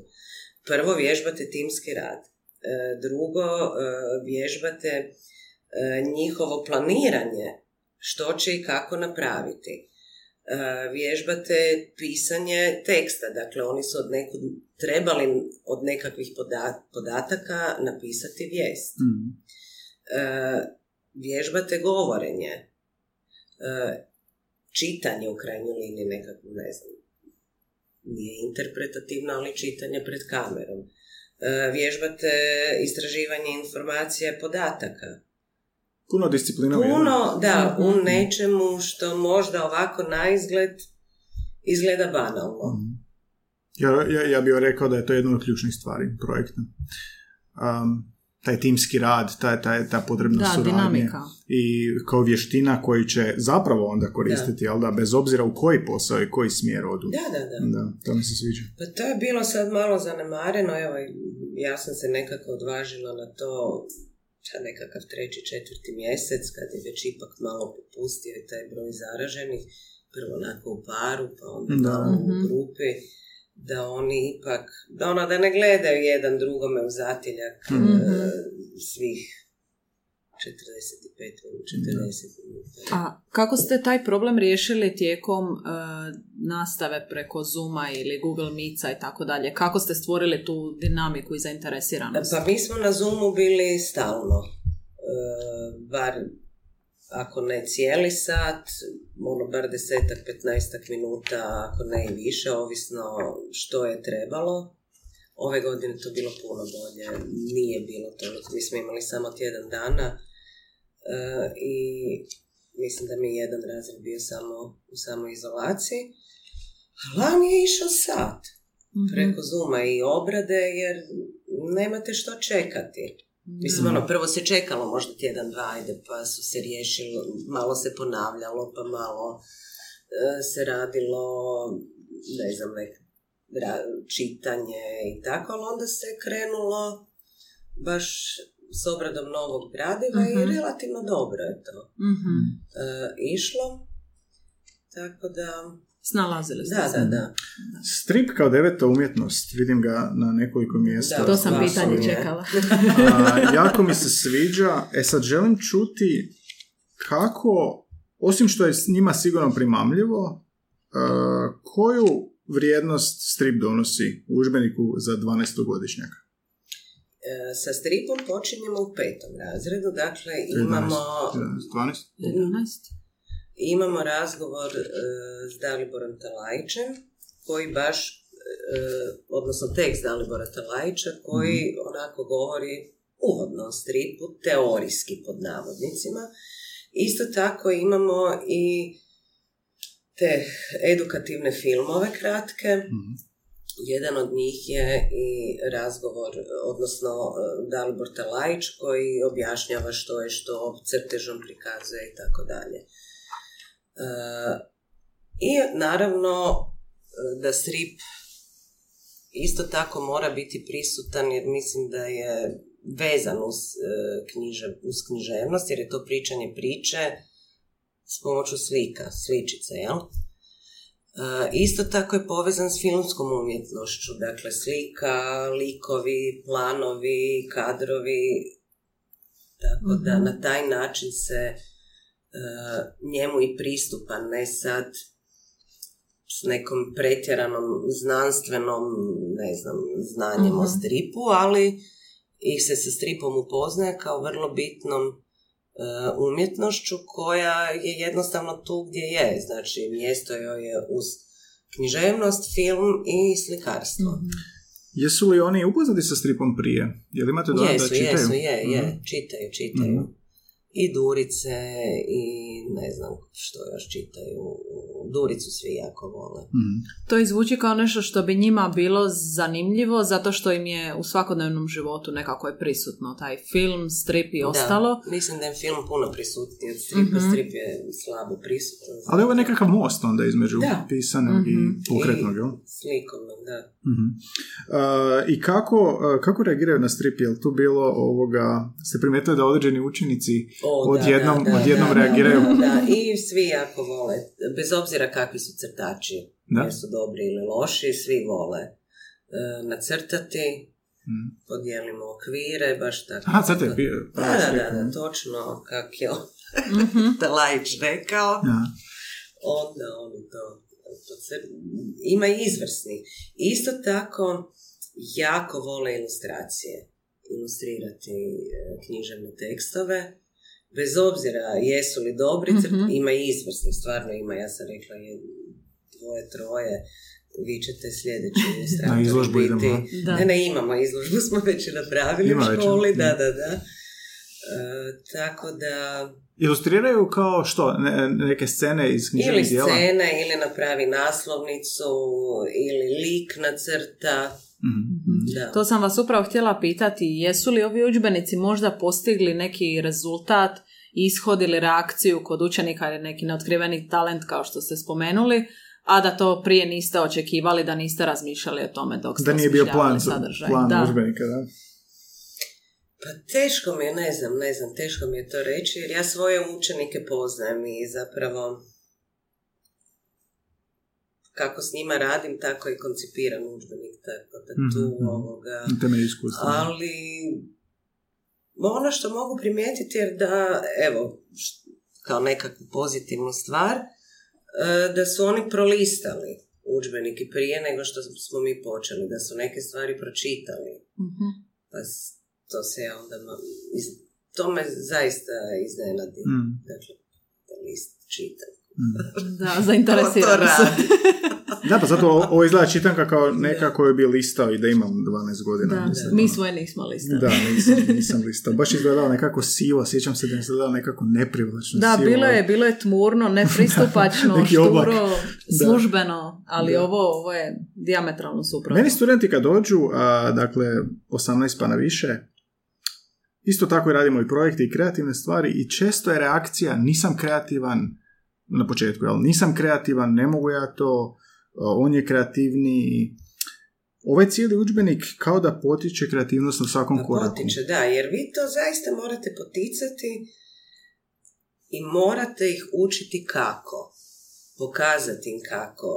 prvo vježbate timski rad, e, drugo e, vježbate njihovo planiranje, što će i kako napraviti. Vježbate pisanje teksta, dakle oni su od nekud trebali od nekakvih poda- podataka napisati vijest. E, vježbate govorenje, čitanje u krajnjoj liniji nekako, ne znam, nije interpretativno, ali čitanje pred kamerom. E, vježbate istraživanje informacija, podataka. Puno disciplina. Puno, da, u Mhm. nečemu što možda ovako na izgled izgleda banalno. Mhm. Ja, ja, ja bih rekao da je to jedna od ključnih stvari projekta. Um, taj timski rad, taj, taj, ta potrebna Da, suradnja dinamika. i kao vještina koji će zapravo onda koristiti, jel da, bez obzira u koji posao i koji smjer odu. Da, da, da. Da, to mi se sviđa. Pa to je bilo sad malo zanemareno, evo, ja sam se nekako odvažila na to, sad nekakav treći, četvrti mjesec, kad je već ipak malo popustio i taj broj zaraženih, prvo onako u paru, pa onda Da. malo u Mhm. grupi, da oni ipak, da ono, da ne gledaju jedan drugome u zatiljak Mhm. e, svih 45 minuta, 40 minuta. A kako ste taj problem riješili tijekom e, nastave preko Zooma ili Google Meetsa i tako dalje? Kako ste stvorili tu dinamiku i zainteresiranost? Pa mi smo na Zoomu bili stalno. E, bar ako ne cijeli sat, ono bar desetak, petnaestak minuta, ako ne i više, ovisno što je trebalo. Ove godine to bilo puno bolje, nije bilo toliko, mi smo imali samo tjedan dana e, i mislim da mi je jedan razred bio samo u samoizolaciji. Lani je išao sat Mhm. preko Zuma i obrade jer nemate što čekati. Mislim, ono, prvo se čekalo možda tjedan, dva, ajde, pa su se riješilo, malo se ponavljalo, pa malo e, se radilo, ne znam, nek, ra- čitanje i tako, ali onda se krenulo baš s obradom novog gradiva Mhm. i relativno dobro je to Mhm. e, išlo. Tako da, Snalazili ste da, se. da, da. Strip kao deveta umjetnost, vidim ga na nekoliko mjesta. Da, To sam pitanje je. čekala. A, jako mi se sviđa. E sad želim čuti kako, osim što je s njima sigurno primamljivo, a, koju vrijednost strip donosi u udžbeniku za 12-godišnjaka? E, sa stripom počinjemo u petom razredu, dakle 13, imamo 12? 11. imamo razgovor e, s Daliborom Talajićem, koji baš, e, odnosno tekst Dalibora Talajića, koji onako govori uvodno o stripu, teorijski pod navodnicima. Isto tako imamo i te edukativne filmove kratke. Mhm. Jedan od njih je i razgovor, odnosno e, Dalibor Talajić koji objašnjava što je što, crtežom prikazuje i tako dalje. E, I naravno e, da strip isto tako mora biti prisutan jer mislim da je vezan uz, e, knjiže, uz književnost jer je to pričanje priče s pomoću slika, sličice, jel? E, isto tako je povezan s filmskom umjetnošću, dakle slika, likovi, planovi, kadrovi, tako da Mhm. na taj način se njemu i pristupa, ne sad s nekom pretjeranom znanstvenom, ne znam, znanjem o Mhm. stripu, ali ih se sa stripom upoznaje kao vrlo bitnom e, umjetnošću koja je jednostavno tu gdje je. Znači, mjesto joj je uz književnost, film i slikarstvo. Mhm. Jesu li oni upoznati sa stripom prije? Jel imate dojam da Jesu, čitaju? jesu, je, je, Mhm. čitaju, čitaju. I Durice, i ne znam što još čitaju. Duricu svi jako vole. Mhm. To i zvuči kao nešto što bi njima bilo zanimljivo zato što im je u svakodnevnom životu nekako je prisutno taj film, strip i ostalo. Da, mislim da je film puno prisutniji od stripa. Mhm. Strip je slabo prisutan. Ali ovo je nekakav most onda između Da. pisanog i Mhm. pokretnog? I slikovno, da. Mhm. Uh, I kako, uh, kako reagiraju na strip? Jel tu bilo ovoga, ste primijetili da određeni učenici O, da, odjednom, da, da, odjednom da, reagiraju? Da, da, i svi jako vole, bez obzira kakvi su crtači, Da. jer su dobri ili loši, svi vole e, nacrtati, Mhm. podijelimo okvire, baš tako. Aha, crte, pi- Da, prava da, da, da, točno kak je Mhm. Talajić rekao, Ja. onda oni to, to ima i izvrsni. Isto tako, jako vole ilustracije, ilustrirati e, književne tekstove, bez obzira jesu li dobri, crt- Mhm. ima izvrsni, stvarno ima, ja sam rekla, je dvoje, troje, vi ćete sljedeći ilustrator Na izložbu biti. idemo? Da. Ne, ne, imamo izložbu, smo već i napravili Ima u školi, da, da, da. E, tako da, Ilustriraju kao što? Ne- neke scene iz ili književnih dijela? scena, ili napravi naslovnicu, ili lik nacrta, Mhm. da. To sam vas upravo htjela pitati, jesu li ovi udžbenici možda postigli neki rezultat, ishod ili reakciju kod učenika ili neki neotkriveni talent kao što ste spomenuli, a da to prije niste očekivali, da niste razmišljali o tome dok ste Da nije bio plan, sadržaj. plan da. udžbenika, da? Pa teško mi je, ne znam, ne znam, teško mi je to reći, jer ja svoje učenike poznajem i zapravo kako s njima radim, tako i koncipiram udžbenik, tako da tu Mhm, ovoga... Na temelju iskustva. Ali ono što mogu primijetiti jer da, evo, kao nekakvu pozitivnu stvar, e, da su oni prolistali udžbenike prije nego što smo mi počeli, da su neke stvari pročitali. Mhm. Pa to se ja onda, ma- iz- to me zaista iznenadi. Mm, Dakle, da list čita. mm. Da, radi. Da, pa zato o- ovo izgleda čitanka kao neka koju bi listao i da imam 12 godina. Da, mislim, mi ono. svoje nismo listali. Da, nisam, nisam listao. Baš izgledalo nekako sivo, sjećam se da je izgledalo nekako neprivlačno Da, sivo. bilo je, bilo je tmurno, nepristupačno, šturo, Da. službeno, ali Da. ovo, ovo je diametralno suprotno. Meni studenti kad dođu, a, dakle 18 pa na više, isto tako i radimo i projekte i kreativne stvari i često je reakcija nisam kreativan na početku, jel? nisam kreativan, ne mogu ja to, on je kreativniji. Ovaj cijeli udžbenik kao da potiče kreativnost na svakom Pa koraku. potiče, da, jer vi to zaista morate poticati i morate ih učiti kako. Pokazati im kako.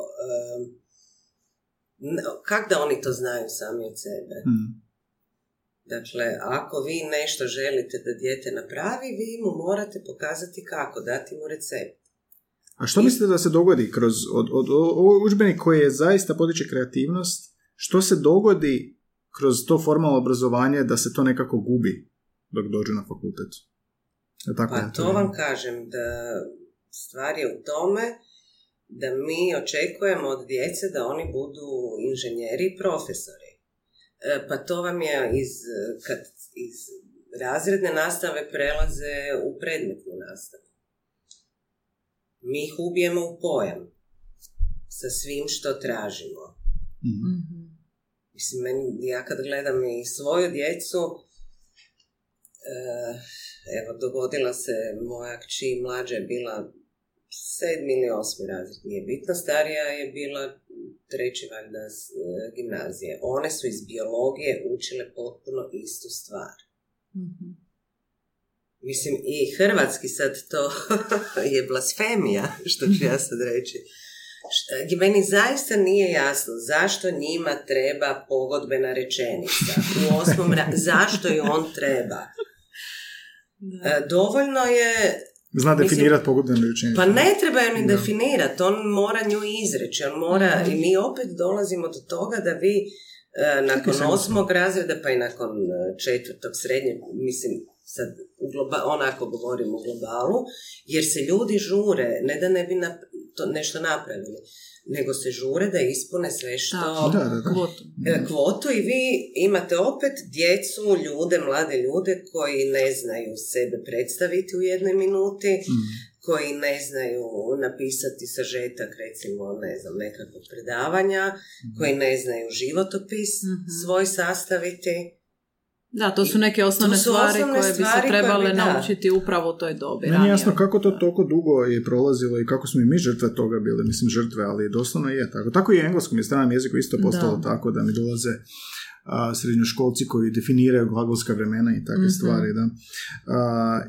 Kako da oni to znaju sami od sebe? Mm. Dakle, ako vi nešto želite da dijete napravi, vi mu morate pokazati kako, dati mu recept. A što mislite da se dogodi kroz od, od, ovo udžbenik koji je zaista potiče kreativnost, što se dogodi kroz to formalno obrazovanje da se to nekako gubi dok dođu na fakultet? Je tako Pa to vam kažem da stvar je u tome da mi očekujemo od djece da oni budu inženjeri i profesori. E, Pa to vam je iz, kad iz razredne nastave prelaze u predmetnu nastavu. Mi ih ubijemo u pojam sa svim što tražimo. Mhm. Mhm. Mislim, meni, ja kad gledam i svoju djecu, eh, evo, dogodila se moja kći mlađa je bila sedmi ili osmi razred, nije bitno, starija je bila treći valjda eh, gimnazije. One su iz biologije učile potpuno istu stvar. Mhm. Mislim, i hrvatski sad to je blasfemija, što ću ja sad reći. Meni zaista nije jasno zašto njima treba pogodbena rečenica. U osmom ra- zašto ju on treba? E, Dovoljno je Zna definirati pogodbenu rečenicu. Pa ne treba ju ni definirati, on mora nju izreći, on mora, Mhm. i mi opet dolazimo do toga da vi e, nakon osmog razreda pa i nakon e, četvrtog srednje, mislim, sad u globa, onako govorim u globalu, jer se ljudi žure, ne da ne bi, nap- to nešto napravili, nego se žure da ispune sve što... Da, da, da. Kvotu. e, kvotu i vi imate opet djecu, ljude, mlade ljude koji ne znaju sebe predstaviti u jednoj minuti, Mm. koji ne znaju napisati sažetak recimo ne znam nekakvog predavanja, koji ne znaju životopis Mhm. svoj sastaviti. Da, to su neke osnovne su stvari osnovne koje bi stvari se koje trebale bi, naučiti upravo u toj dobi. Meni je jasno kako to toliko dugo je prolazilo i kako smo i mi žrtve toga bili, mislim žrtve, ali doslovno je tako. Tako i u engleskom je stranom jeziku isto postalo Da. tako da mi dolaze a, srednjoškolci koji definiraju glagolska vremena i takve Mhm. stvari. Da. A,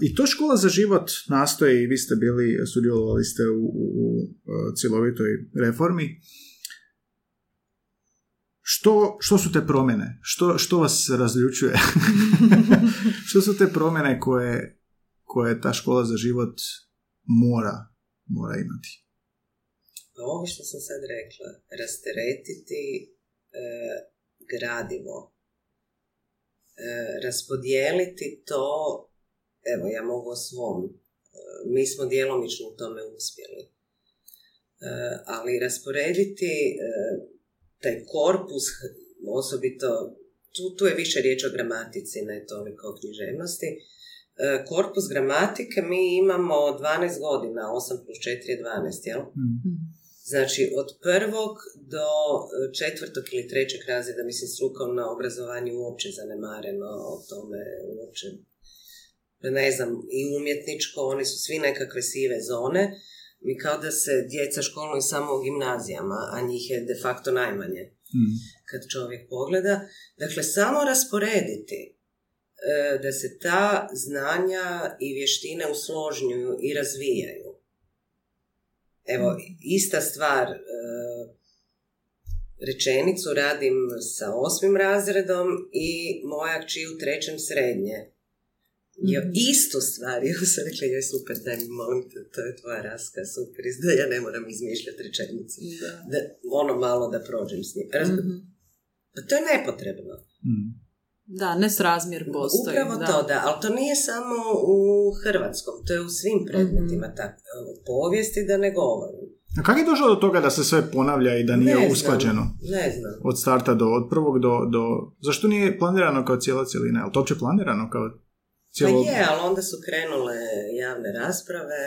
I to škola za život nastoji i vi ste bili, sudjelovali ste u, u, u cjelovitoj reformi. Što, što su te promjene? Što, što vas razljučuje? što su te promjene koje, koje ta škola za život mora, mora imati? Pa ovo što sam sad rekla, rasteretiti e, gradivo, e, raspodijeliti to, evo ja mogu o svom, e, mi smo djelomično u tome uspjeli, E, ali rasporediti e, taj korpus, osobito, tu, tu je više riječ o gramatici, ne toliko o književnosti, E, korpus gramatike mi imamo 12 godina, 8 plus 4 je 12, jel? Znači, od prvog do četvrtog ili trećeg razreda, mislim, strukovno obrazovanje uopće zanemareno o tome, uopće, ne znam, i umjetničko, oni su svi nekakve sive zone. Mi kao da se djeca školuju samo u gimnazijama, a njih je de facto najmanje Mm. kad čovjek pogleda. Dakle, samo rasporediti e, da se ta znanja i vještine usložnjuju i razvijaju. Evo, ista stvar, e, rečenicu radim sa osmim razredom i moja kći u trećem srednje. Jo, Mhm. istu stvar, ja sam rekla, joj super, daj mi molim te, to je tvoja raska, super, da ja ne moram izmišljati rečenicu. Da. Da, ono malo da prođem s njim. Raz- Mhm. Pa to je nepotrebno. Mm. Da, nesrazmjer postoji. Upravo da. to, da, ali to nije samo u hrvatskom, to je u svim predmetima, Mhm. tak, u povijesti da ne govorim. A kako je došlo do toga da se sve ponavlja i da nije Ne znam, usklađeno? Ne znam. Od starta do, od prvog do, do... Zašto nije planirano kao cijela cijelina? Je li to uopće planirano kao Pa cijelo... je, ali onda su krenule javne rasprave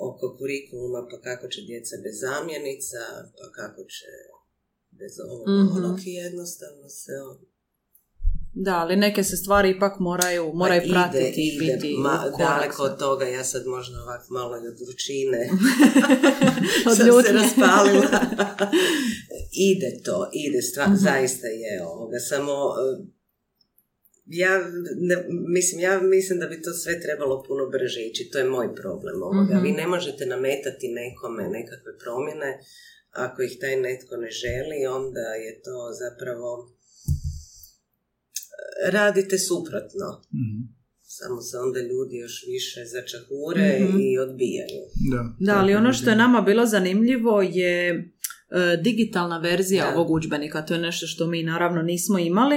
oko kurikuluma, pa kako će djeca bez zamjenica, pa kako će bez ovog Mhm. onog i jednostavno se on... Da, ali neke se stvari ipak moraju, moraju Pa ide, pratiti i biti ma, daleko od toga, ja sad možda ovak malo i od vrućine Od sam se raspalila. ide to, ide, stva, Mhm. zaista je ovoga, samo eh, ja ne, mislim, ja mislim da bi to sve trebalo puno brže ići, to je moj problem ovoga. Mhm. Vi ne možete nametati nekome nekakve promjene, ako ih taj netko ne želi, onda je to zapravo radite suprotno. Mhm. Samo se onda ljudi još više začahure Mhm. i odbijaju. Da, Da, ali ono što je nama bilo zanimljivo je e, digitalna verzija Da. ovog udžbenika. To je nešto što mi naravno nismo imali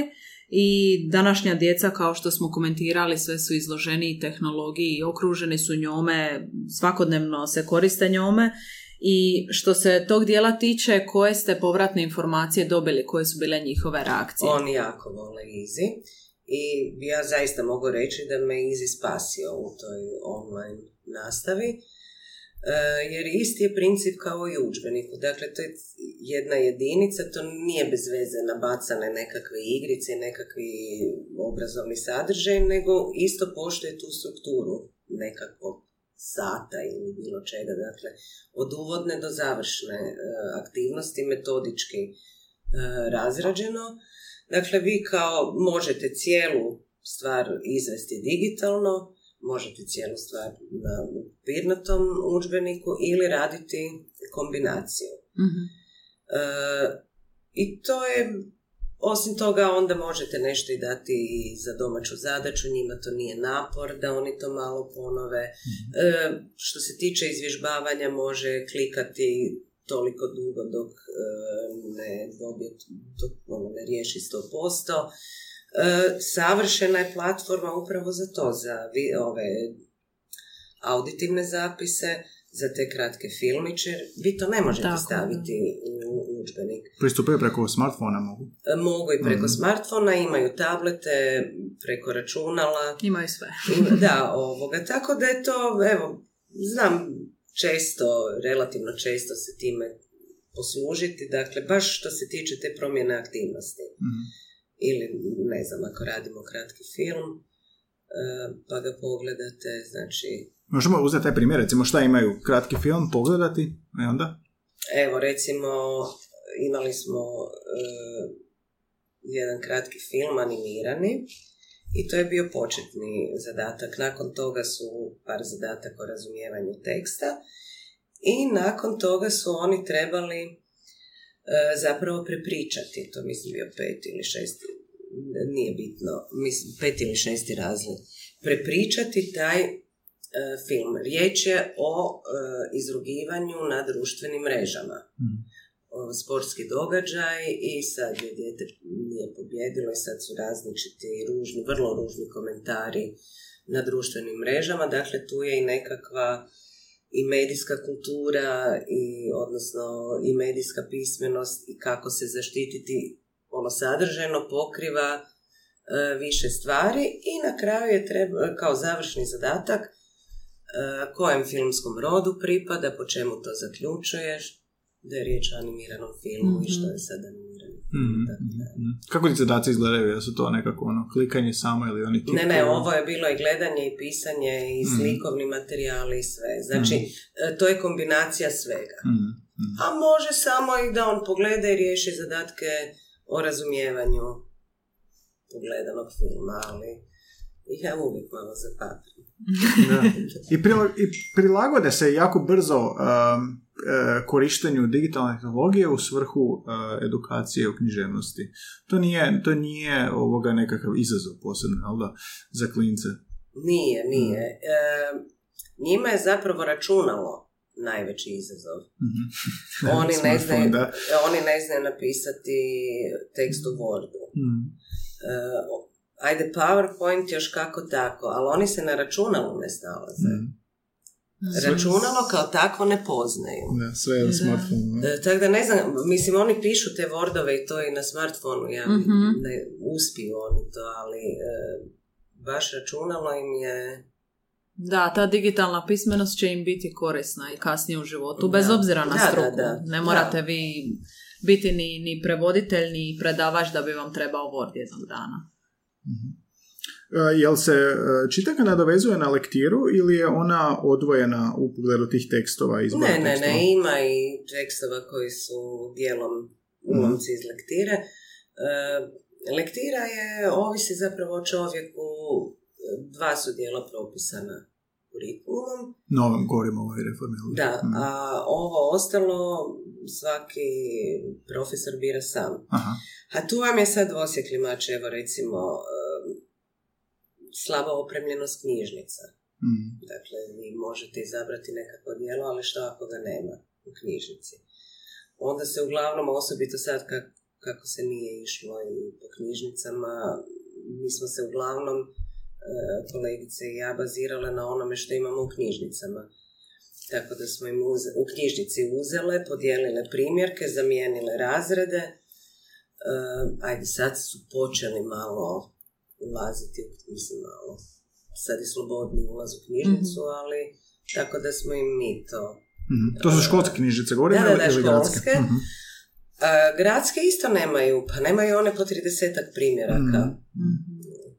i današnja djeca, kao što smo komentirali, sve su izloženi tehnologiji okruženi su njome, svakodnevno se koriste njome i što se tog dijela tiče, koje ste povratne informacije dobili, koje su bile njihove reakcije? Oni jako vole Izi i ja zaista mogu reći da me Izi spasio u toj online nastavi. E, jer isti je princip kao i udžbeniku. Dakle, to je jedna jedinica, to nije bez veze nabacane nekakve igrice, nekakvi obrazovni sadržaj, nego isto poštuje tu strukturu nekakvog sata ili bilo čega. Dakle, od uvodne do završne e, aktivnosti metodički e, razrađeno. Dakle, vi kao možete cijelu stvar izvesti digitalno, možete cijelu stvar na papirnatom udžbeniku ili raditi kombinaciju. Mhm. E, I to je, osim toga, onda možete nešto i dati i za domaću zadaću, njima to nije napor da oni to malo ponove. E, što se tiče izvježbavanja, može klikati toliko dugo dok e, ne dobije, dok ono, ne riješi 100%. E, savršena je platforma upravo za to, za vi, ove auditivne zapise, za te kratke filmiće, vi to ne možete Tako, staviti u udžbenik. Pristupaju preko smartfona mogu. E, Mogu i preko Mhm. smartfona, imaju tablete, preko računala. Imaju sve. Da, ovoga. Tako da je to, evo, znam često, relativno često se time poslužiti, dakle, baš što se tiče te promjene aktivnosti. Mhm. Ili, ne znam, ako radimo kratki film, e, pa ga pogledate, znači, Možemo uzeti taj primjer, recimo šta imaju kratki film, pogledati i onda? Evo, recimo, imali smo e, jedan kratki film animirani i to je bio početni zadatak. Nakon toga su par zadataka o razumijevanju teksta i nakon toga su oni trebali e, zapravo prepričati, to mislim bio pet ili šesti, nije bitno, mislim pet ili šesti razred, prepričati taj e, film. Riječ je o e, izrugivanju na društvenim mrežama. O, sportski događaj i sad je dijete nije pobjedilo i sad su različiti ružni, vrlo ružni komentari na društvenim mrežama. Dakle, tu je i nekakva i medijska kultura i odnosno i medijska pismenost i kako se zaštititi ono sadržajno pokriva e, više stvari i na kraju je treba, kao završni zadatak e, kojem filmskom rodu pripada, po čemu to zaključuješ, da je riječ o animiranom filmu i što je sad animirani Mhm, da. mhm. Kako ti zadaci izgledaju? Jesu to nekako ono, klikanje samo ili oni Ne, ne, tipkovi? ovo je bilo i gledanje i pisanje i Mhm. slikovni materijali i sve. Znači, e, to je kombinacija svega. A može samo i da on pogleda i riješi zadatke o razumijevanju pogledanog filma, ali ja uvijek malo zapapim. Da. I, prila- I prilagode se jako brzo um, korištenju digitalne tehnologije u svrhu uh, edukacije u književnosti. To nije, to nije ovoga nekakav izazov posebno, jel da, za klince. Nije, nije. E, njima je zapravo računalo najveći izazov. Mhm. Oni ne, znaju, da. oni ne znaju napisati tekst u Wordu. Mhm. E, ajde, PowerPoint još kako tako, ali oni se na računalu ne snalaze. Mhm. Računalo kao takvo ne poznaju. Da, sve je na. E, tako da ne znam, mislim oni pišu te Wordove i to i na smartfonu, ja Mhm. ne uspiju oni to, ali e, baš računalo im je Da, ta digitalna pismenost će im biti korisna i kasnije u životu, Da. bez obzira na Da, da, struku. da. Ne morate Da. vi biti ni, ni prevoditelj, ni predavač da bi vam trebao Word jednog dana. E, Jel se e, čitaka nadovezuje na lektiru ili je ona odvojena u pogledu tih tekstova? izbora Ne, ne, tekstova? ne, ima i tekstova koji su dijelom ulomci iz lektire. E, lektira je, ovisi zapravo o čovjeku, dva su dijela propisana kurikulumom. Novim govorimo o ovoj reformi. Da, Mhm. a ovo ostalo svaki profesor bira sam. Aha. A tu vam je sad mač, evo recimo slaba opremljenost knjižnica. Mhm. Dakle, vi možete izabrati nekakvo dijelo, ali što ako ga nema u knjižnici? Onda se uglavnom, osobito sad kak- kako se nije išlo i po knjižnicama, mi smo se uglavnom, e, kolegice i ja, bazirale na onome što imamo u knjižnicama. Tako da smo im uze- u knjižnici uzele, podijelile primjerke, zamijenile razrede. E, ajde, sad su počeli malo ulaziti, u- mislim malo, sad je slobodni ulaz u knjižnicu, ali tako da smo im mi to Mhm. To su školske knjižnice, govorimo Da, da, da, ili gradske? Mhm. E, gradske isto nemaju, pa nemaju one po 30 primjeraka. Mhm.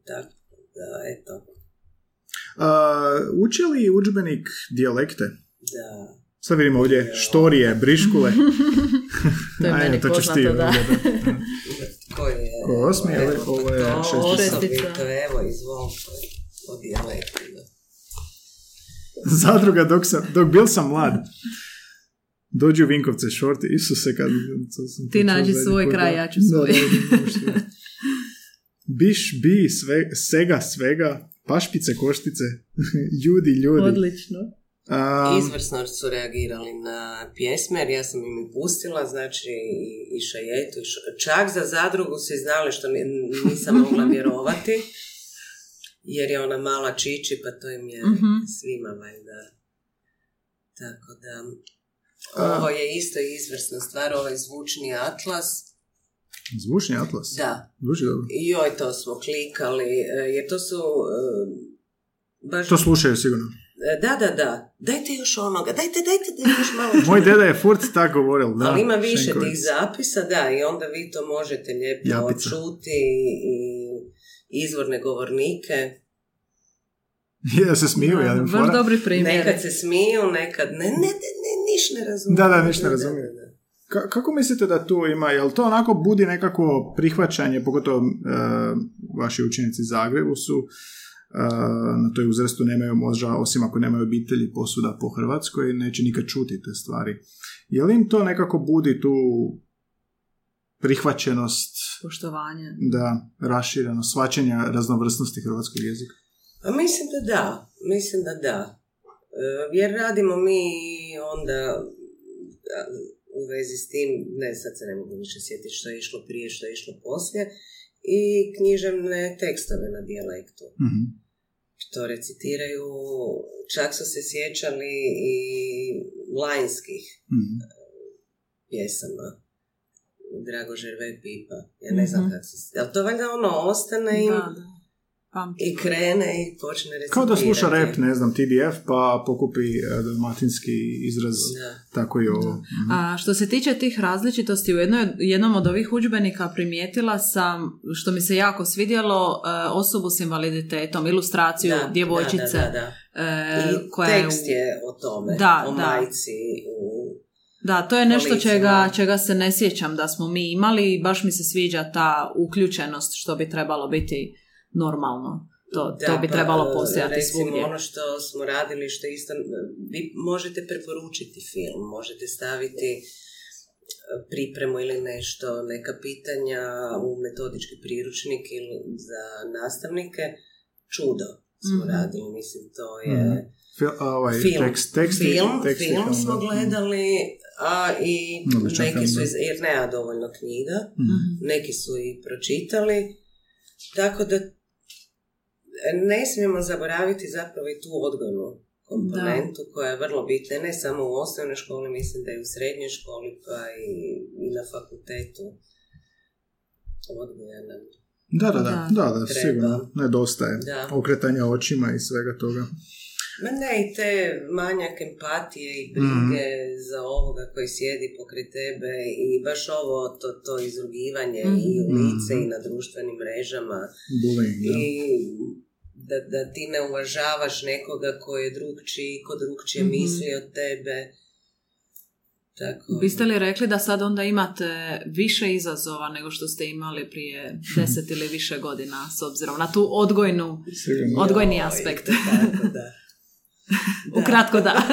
Tako da, eto, A, uči li udžbenik dijalekte? da. Sad vidimo ovdje štorije, briškule. To je Ajde, meni to poznato, ti, da. da. Ko je? Ko je osmi, ali evo, ovo je to šestica. evo, izvolite, o dijalektima. Zadruga dok, sam, dok bil sam mlad. Dođu u Vinkovce šorti, Isuse, kad... sam Ti nađi svoj kraj, da. ja ću Da, svoj. da. Biš, bi, sve, sega, svega, pašpice, koštice, ljudi, ljudi. Odlično. A, Izvrsno su reagirali na pjesme, jer ja sam im i pustila, znači i, i šajetu, i š- čak za zadrugu i znali što ni- nisam mogla vjerovati, jer je ona mala čiči, pa to im je Mhm. svima valjda Tako da, ovo je isto izvrsna stvar, ovaj zvučni atlas. Zvučni atlas. Da, Zvuči dobro. i joj, to smo klikali, e, jer to su e, baš... To slušaju sigurno. E, Da, da, da. Dajte još onoga, dajte, dajte da još malo Moj deda je furt tak govoril. Da, Ali ima više Šenković. tih zapisa, da, i onda vi to možete lijepo Japica. čuti i izvorne govornike. Je, se smiju, ja Baš dobri primjeri. Nekad se smiju, nekad ne, ne, ne, ne niš ne razumiju. Da, da, niš ne razumiju. Ka- kako mislite da tu ima, jel to onako budi nekako prihvaćanje, pogotovo e, vaši učenici Zagrebu su na toj uzrastu nemaju možda, osim ako nemaju obitelji posuda po Hrvatskoj, neće nikad čuti te stvari. Je li im to nekako budi tu prihvaćenost, Poštovanje. da, rašireno, svačanja raznovrsnosti hrvatskog jezika? Pa mislim da da, mislim da da. E, Jer radimo mi onda a, u vezi s tim, ne sad se ne mogu više sjetiti što je išlo prije, što je išlo poslije, i književne tekstove na dijalektu. Mhm. To recitiraju, čak su se sjećali i lanjskih Mhm. pjesama. Drago Žerve Pipa. Ja ne znam Mhm. kako se... Ali to valjda ono ostane im Da, da. Pamtim. i krene i počne recitirati. Kao da sluša rap, ne znam, TDF, pa pokupi e, dalmatinski izraz, Da. tako i ovo. Mhm. A što se tiče tih različitosti, u jednoj, jednom od ovih udžbenika primijetila sam, što mi se jako svidjelo, e, osobu s invaliditetom, ilustraciju Da, djevojčice. Da, da, da. e, I koja je u- tekst je o tome, Da, o da. majci u... Da, to je nešto čega, čega se ne sjećam da smo mi imali i baš mi se sviđa ta uključenost što bi trebalo biti normalno. To, Da, to bi pa, trebalo postojati recimo svugdje. ono što smo radili, što isto, vi možete preporučiti film, možete staviti e, pripremu ili nešto, neka pitanja u metodički priručnik ili za nastavnike. Čudo smo Mhm. radili, mislim, to je... Mhm. Fil- a, ovaj, film, tekst, film, film smo da. gledali, a i Odličan neki su, iz, jer nema dovoljno knjiga, Mhm. neki su i pročitali, tako da ne smijemo zaboraviti zapravo i tu odgojnu komponentu koja je vrlo bitna, ne samo u osnovnoj školi, mislim da i u srednjoj školi, pa i, i na fakultetu odgoja nam. Da, da, da, Da. da, da, sigurno, nedostaje. Da. Okretanja očima i svega toga. Ma ne, i te manjak empatije i brige za ovoga koji sjedi pokraj tebe i baš ovo, to, to izrugivanje i u lice Mhm. i na društvenim mrežama Bullying, da. i da, da ti ne uvažavaš nekoga ko je drugčiji, ko drugčije Mhm. misli od tebe. Tako. Biste li rekli da sad onda imate više izazova nego što ste imali prije deset ili više godina s obzirom na tu odgojnu, Sigurno. odgojni Joj, aspekt? Tako da. Ukratko da.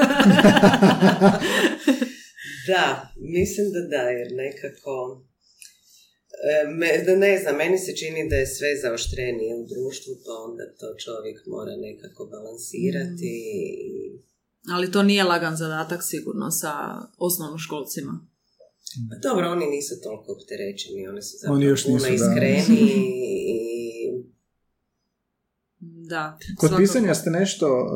Da, mislim da da, jer nekako... e, Me, da ne znam, meni se čini da je sve zaoštrenije u društvu, pa onda to čovjek mora nekako balansirati. i- Ali to nije lagan zadatak sigurno sa osnovnoškolcima. Pa dobro, oni nisu toliko opterećeni, oni su zapravo Oni još puno nisu, iskreni i Da. Kod svakako. pisanja ste nešto uh,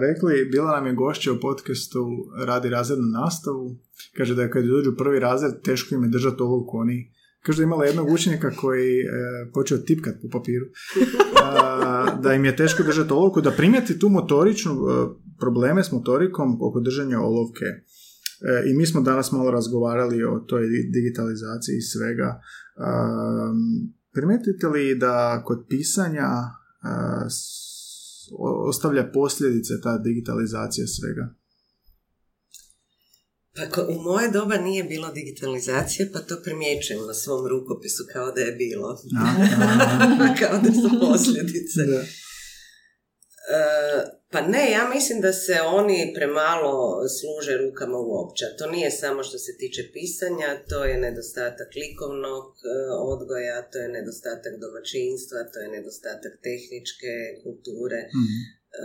rekli, bila nam je gošća u podcastu radi razrednu nastavu. Kaže da je kad dođu prvi razred teško im je držati olovku. Oni kaže da je imala jednog učenika koji je počeo tipkat po papiru. A, da im je teško držati olovku, da primijeti tu motoričnu uh, probleme s motorikom oko držanja olovke. E, I mi smo danas malo razgovarali o toj digitalizaciji svega. Um, primijetite li da kod pisanja o- ostavlja posljedice ta digitalizacija svega? Pa ko- u moje doba nije bilo digitalizacije, pa to primjećujem na svom rukopisu kao da je bilo. A, a, kao da su posljedice. da. E, pa ne, ja mislim da se oni premalo služe rukama uopće. To nije samo što se tiče pisanja, to je nedostatak likovnog e, odgoja, to je nedostatak domaćinstva, to je nedostatak tehničke kulture. Mhm. E,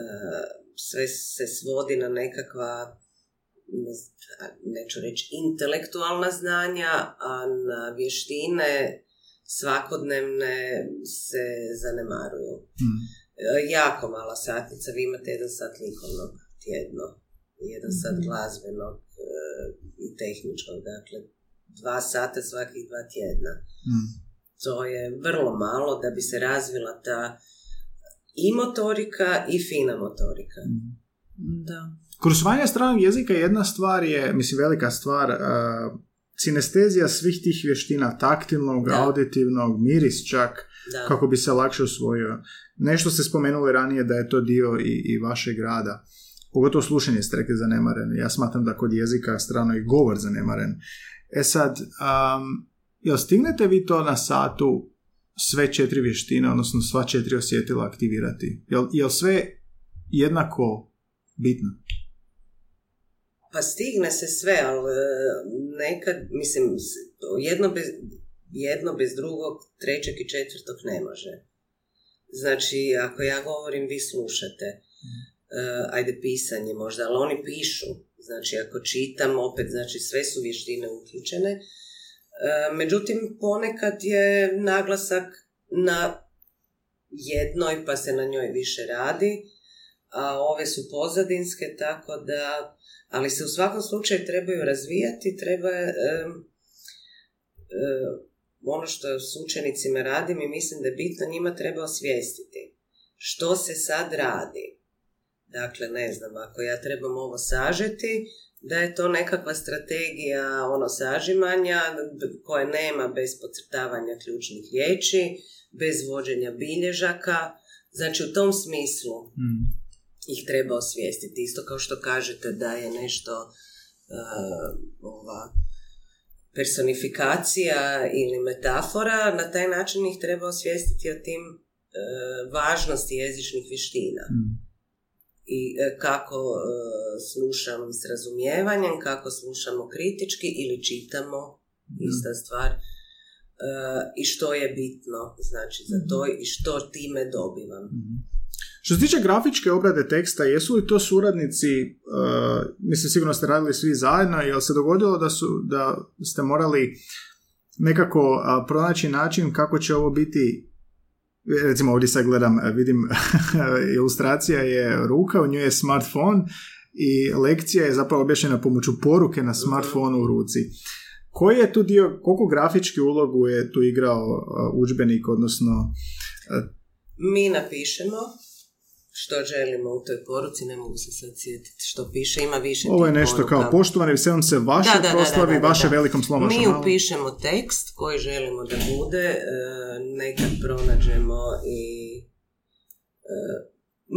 sve se svodi na nekakva neću reći intelektualna znanja, a na vještine svakodnevne se zanemaruju. E, jako mala satnica, vi imate jedan sat likovnog tjedno. jedan sad Mhm. glazbenog e, i tehničkog, dakle dva sata svakih dva tjedna. Mm. To je vrlo malo da bi se razvila ta i motorika i fina motorika. Da. Usvajanje stranog jezika jedna stvar je, mislim velika stvar, uh, sinestezija svih tih vještina, taktilnog, Da. auditivnog, miris čak, Da. kako bi se lakše usvojio. Nešto ste spomenuli ranije da je to dio i, i vašeg rada. Pogotovo slušanje ste rekli zanemaren. Ja smatram da kod jezika strano i govor zanemaren. E sad, um, jel stignete vi to na satu sve četiri vještine, odnosno sva četiri osjetila aktivirati? Jel, jel sve jednako bitno? Pa stigne se sve, ali e, nekad, mislim, jedno bez, jedno bez drugog, trećeg i četvrtog ne može. Znači, ako ja govorim, vi slušate. E, ajde, pisanje možda, ali oni pišu. Znači, ako čitam, opet, znači, sve su vještine uključene. E, međutim, ponekad je naglasak na jednoj, pa se na njoj više radi, a ove su pozadinske, tako da ali se u svakom slučaju trebaju razvijati, treba em, em, ono što s učenicima radim i mislim da je bitno, njima treba osvijestiti što se sad radi. Dakle, ne znam, ako ja trebam ovo sažeti, da je to nekakva strategija ono sažimanja koje nema bez podcrtavanja ključnih riječi, bez vođenja bilježaka. Znači, u tom smislu Mm. Ih treba osvijestiti. Isto kao što kažete da je nešto uh, ova personifikacija ili metafora, na taj način ih treba osvijestiti o tim uh, važnosti jezičnih vještina. Mm. I uh, kako uh, slušam s razumijevanjem, kako slušamo kritički ili čitamo, ista stvar. Uh, I što je bitno znači za to i što time dobivam. Mhm. Što se tiče grafičke obrade teksta, jesu li to suradnici, uh, mislim sigurno ste radili svi zajedno, jel se dogodilo da, su, da ste morali nekako a, pronaći način kako će ovo biti recimo ovdje sad gledam, a, vidim ilustracija je ruka, u njoj je smartphone i lekcija je zapravo objašnjena pomoću poruke na smartphonu u ruci. Koji je tu dio, koliko grafički ulogu je tu igrao a, udžbenik, odnosno Mi napišemo što želimo u toj poruci, ne mogu se sad sjetiti što piše, ima više Ovo je nešto poruka. kao poštovani, veselim se vaše Da, da, da, proslavi, da, da, vaše da. velikom slovom. Mi upišemo tekst koji želimo da bude, e, nekad pronađemo i e,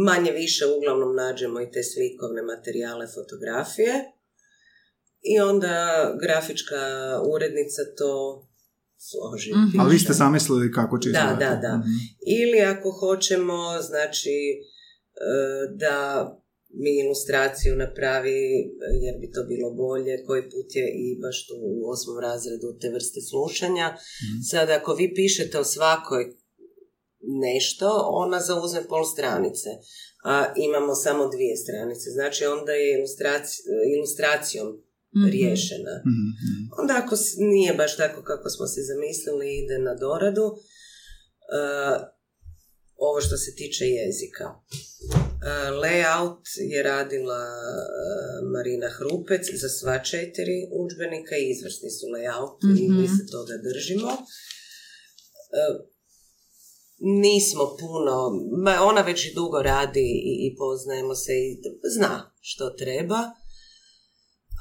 manje više uglavnom nađemo i te slikovne materijale, fotografije i onda grafička urednica to složi. Mhm. Ali vi ste zamislili kako će Da, izgledati. da, da. Mhm. Ili ako hoćemo, znači, da mi ilustraciju napravi, jer bi to bilo bolje, koji put je i baš tu u osmom razredu te vrste slušanja. Sad, ako vi pišete o svakoj nešto, ona zauzme pol stranice, a imamo samo dvije stranice. Znači, onda je ilustraci- ilustracijom Mhm. riješena. Mhm, mhm. Onda ako nije baš tako kako smo se zamislili, ide na doradu. Uh, ovo što se tiče jezika. Uh, layout je radila uh, Marina Hrupec za sva četiri udžbenika i izvrsni su layout i Mhm. mi se toga držimo. Uh, nismo puno, ona već i dugo radi i, i poznajemo se i zna što treba.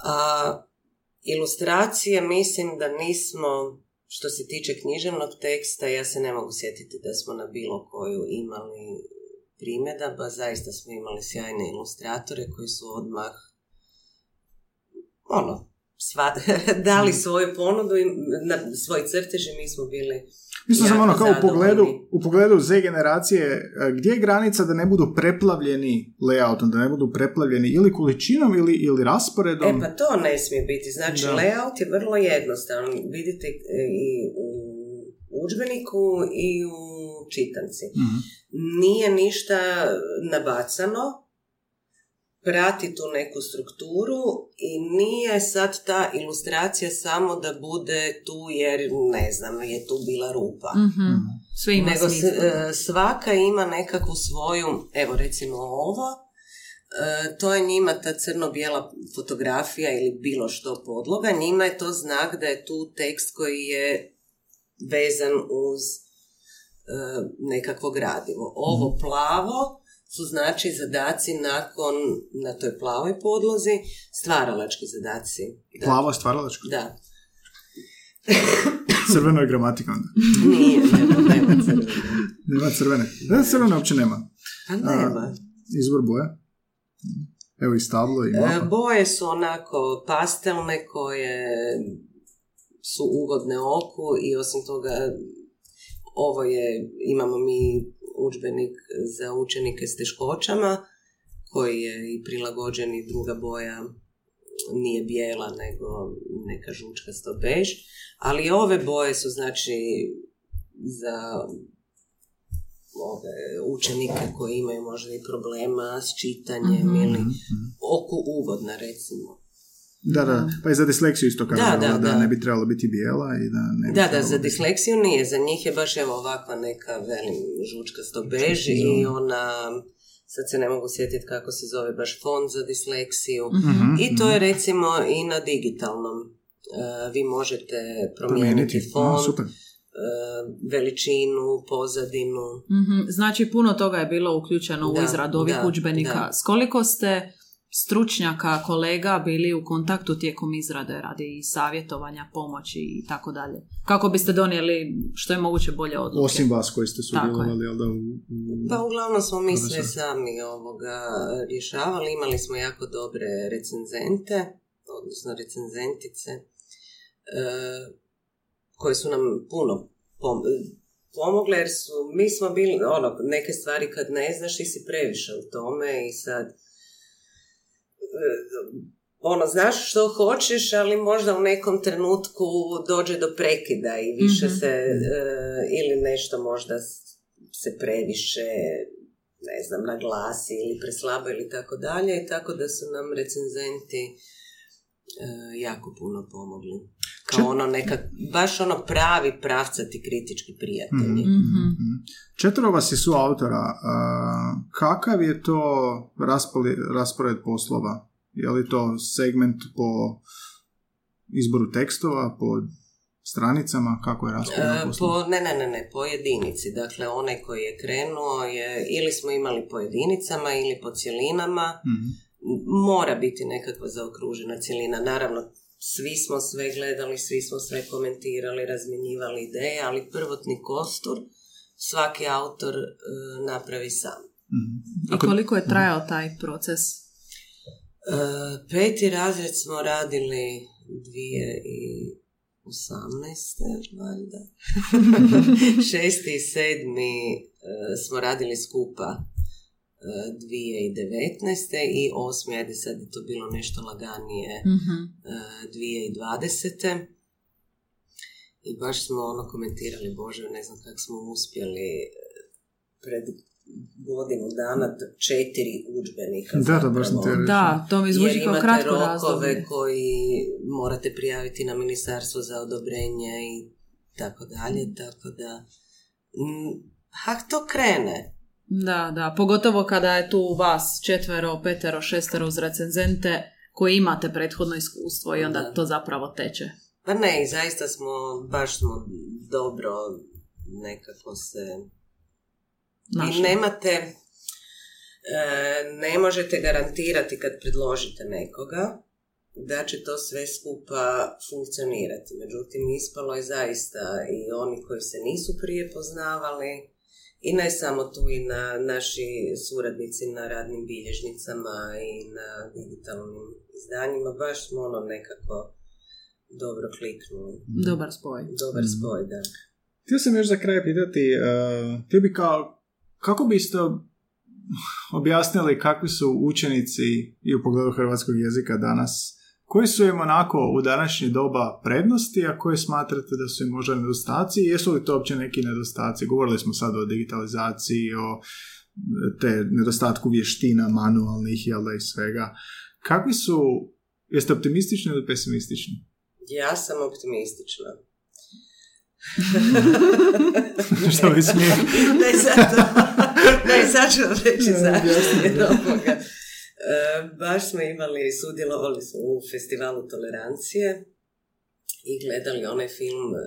A ilustracije mislim da nismo, što se tiče književnog teksta, ja se ne mogu sjetiti da smo na bilo koju imali primjedaba, zaista smo imali sjajne ilustratore koji su odmah ono, sva, dali svoju ponudu i na svoj crtež i mi smo bili Mislim sam ono kao u pogledu, u pogledu Z generacije, e, gdje je granica da ne budu preplavljeni layoutom, da ne budu preplavljeni ili količinom ili, ili rasporedom? E pa to ne smije biti. Znači, Da. layout je vrlo jednostavan. Vidite e, i u udžbeniku i u čitanci. Mhm. Nije ništa nabacano, prati tu neku strukturu i nije sad ta ilustracija samo da bude tu jer, ne znam, je tu bila rupa. Mhm. Sve ima Nego s- e, svaka ima nekakvu svoju, evo recimo ovo, to je njima ta crno-bijela fotografija ili bilo što podloga, njima je to znak da je tu tekst koji je vezan uz e, nekakvo gradivo. Ovo Mhm. plavo su znači zadaci nakon, na toj plavoj podlozi, stvaralački zadaci. Da. Plavo stvaralačko. Da. Crveno je gramatika onda. Nije, nema, nema crvene. Nema crvene. Da, crvene uopće nema. Pa nema. Izvor boje. Evo i stablo i E, mapa. Boje su onako pastelne koje su ugodne oku i osim toga ovo je, imamo mi udžbenik za učenike s teškoćama koji je i prilagođen i druga boja nije bijela nego neka žučkasto bež, ali ove boje su znači za ove učenike koji imaju možda i problema s čitanjem Mhm. ili oku ugodna recimo. Da, da. Pa i za disleksiju isto Da, kažem, da, da, da. ne bi trebalo biti bijela i da ne bi Da, da, za biti- disleksiju nije, za njih je baš evo ovakva neka velim žučkasto bež i ona, sad se ne mogu sjetiti kako se zove baš fond za disleksiju. Mhm, I to mhm. je recimo i na digitalnom. E, vi možete promijeniti Promijeniti. font, A, super. e, veličinu, pozadinu. Mhm, Znači, puno toga je bilo uključeno u Da, izradu ovih da, udžbenika. da. S koliko ste stručnjaka, kolega bili u kontaktu tijekom izrade radi savjetovanja, pomoći i tako dalje? Kako biste donijeli što je moguće bolje odluke? Osim vas koji ste sudjelovali, jel da, u, u... Pa uglavnom smo mi sve sami ovoga rješavali, imali smo jako dobre recenzente, odnosno recenzentice, e, koje su nam puno pom- pomogle jer su, mi smo bili, ono, neke stvari kad ne znaš ti si previše u tome i sad ono, znaš što hoćeš, ali možda u nekom trenutku dođe do prekida i više Mhm. se, e, ili nešto možda se previše, ne znam, naglasi ili preslabo ili tako dalje, tako da su nam recenzenti e, jako puno pomogli. Kao Čet- ono neka, baš ono pravi pravcati kritički prijatelji. Mhm. Četvero vas je su autora. kakav je to raspoli, raspored poslova? Je li to segment po izboru tekstova, po stranicama? Kako je raspored E, po, ne, ne, ne, ne, po jedinici. Dakle, onaj koji je krenuo je, ili smo imali po jedinicama ili po cjelinama. Mhm. Mora biti nekakva zaokružena cjelina. Naravno, svi smo sve gledali, svi smo sve komentirali, razmjenjivali ideje, ali prvotni kostur svaki autor e, napravi sam. Mhm. I koliko je trajao taj proces? E, peti razred smo radili dvije i 18. valjda. Šesti i sedmi e, smo radili skupa e, 2019. i osmi, ajde sad je to bilo nešto laganije, Mhm. e, 2020. I baš smo ono komentirali, bože, ne znam kako smo uspjeli e, pred godinu dana četiri udžbenika. Da, da, baš. Da, to mi zvuči kao imate kratko rokove razdoblje. koji morate prijaviti na ministarstvo za odobrenje i tako dalje, tako da... mm, Ha, to krene. Da, da, pogotovo kada je tu vas četvero, petero, šestero uz recenzente koji imate prethodno iskustvo i onda Da. to zapravo teče. Pa ne, i zaista smo, baš smo dobro nekako se... Našli. Vi nemate, e, ne možete garantirati kad predložite nekoga da će to sve skupa funkcionirati. Međutim, ispalo je zaista i oni koji se nisu prije poznavali i ne samo tu i na naši suradnici na radnim bilježnicama i na digitalnim izdanjima, baš smo ono nekako dobro kliknuli. Dobar spoj. Dobar Mhm. spoj, da. Htio sam još za kraj pitati, uh, htio bi kao, kako biste objasnili kakvi su učenici i u pogledu hrvatskog jezika danas, koji su im onako u današnje doba prednosti, a koje smatrate da su im možda nedostaci, jesu li to uopće neki nedostaci? Govorili smo sad o digitalizaciji, o te nedostatku vještina, manualnih, jel da i svega. Kakvi su, jeste optimistični ili pesimistični? Ja sam optimistična. Što je smijeh? ne, zato, ne, sad ću vam reći zašto. ovoga, baš smo imali, sudjelovali smo u festivalu tolerancije i gledali onaj film e,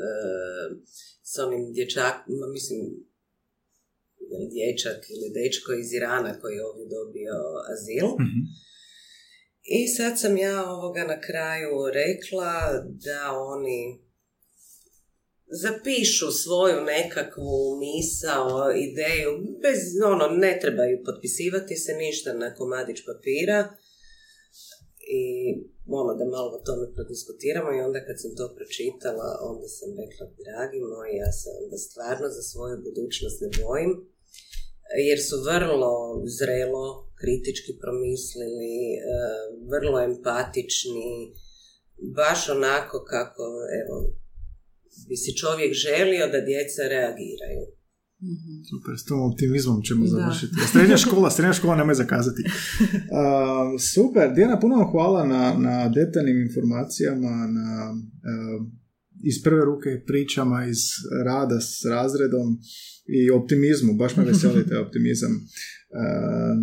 s onim dječakom, mislim, dječak ili dečko iz Irana koji je ovdje dobio azil. Mhm. I sad sam ja ovoga na kraju rekla da oni zapišu svoju nekakvu misao, ideju, bez, ono, ne trebaju potpisivati se ništa na komadić papira i ono da malo o tome prodiskutiramo i onda kad sam to pročitala, onda sam rekla, dragi moji, ja se onda stvarno za svoju budućnost ne bojim, jer su vrlo zrelo, kritički promislili, e, vrlo empatični, baš onako kako, evo, bi si čovjek želio da djeca reagiraju. Super, s tom optimizmom ćemo završiti. Srednja škola, srednja škola nemoj zakazati. Uh, super, Dijana, puno vam hvala na, na detaljnim informacijama, na uh, iz prve ruke pričama, iz rada s razredom i optimizmu. Baš me veseli taj optimizam uh,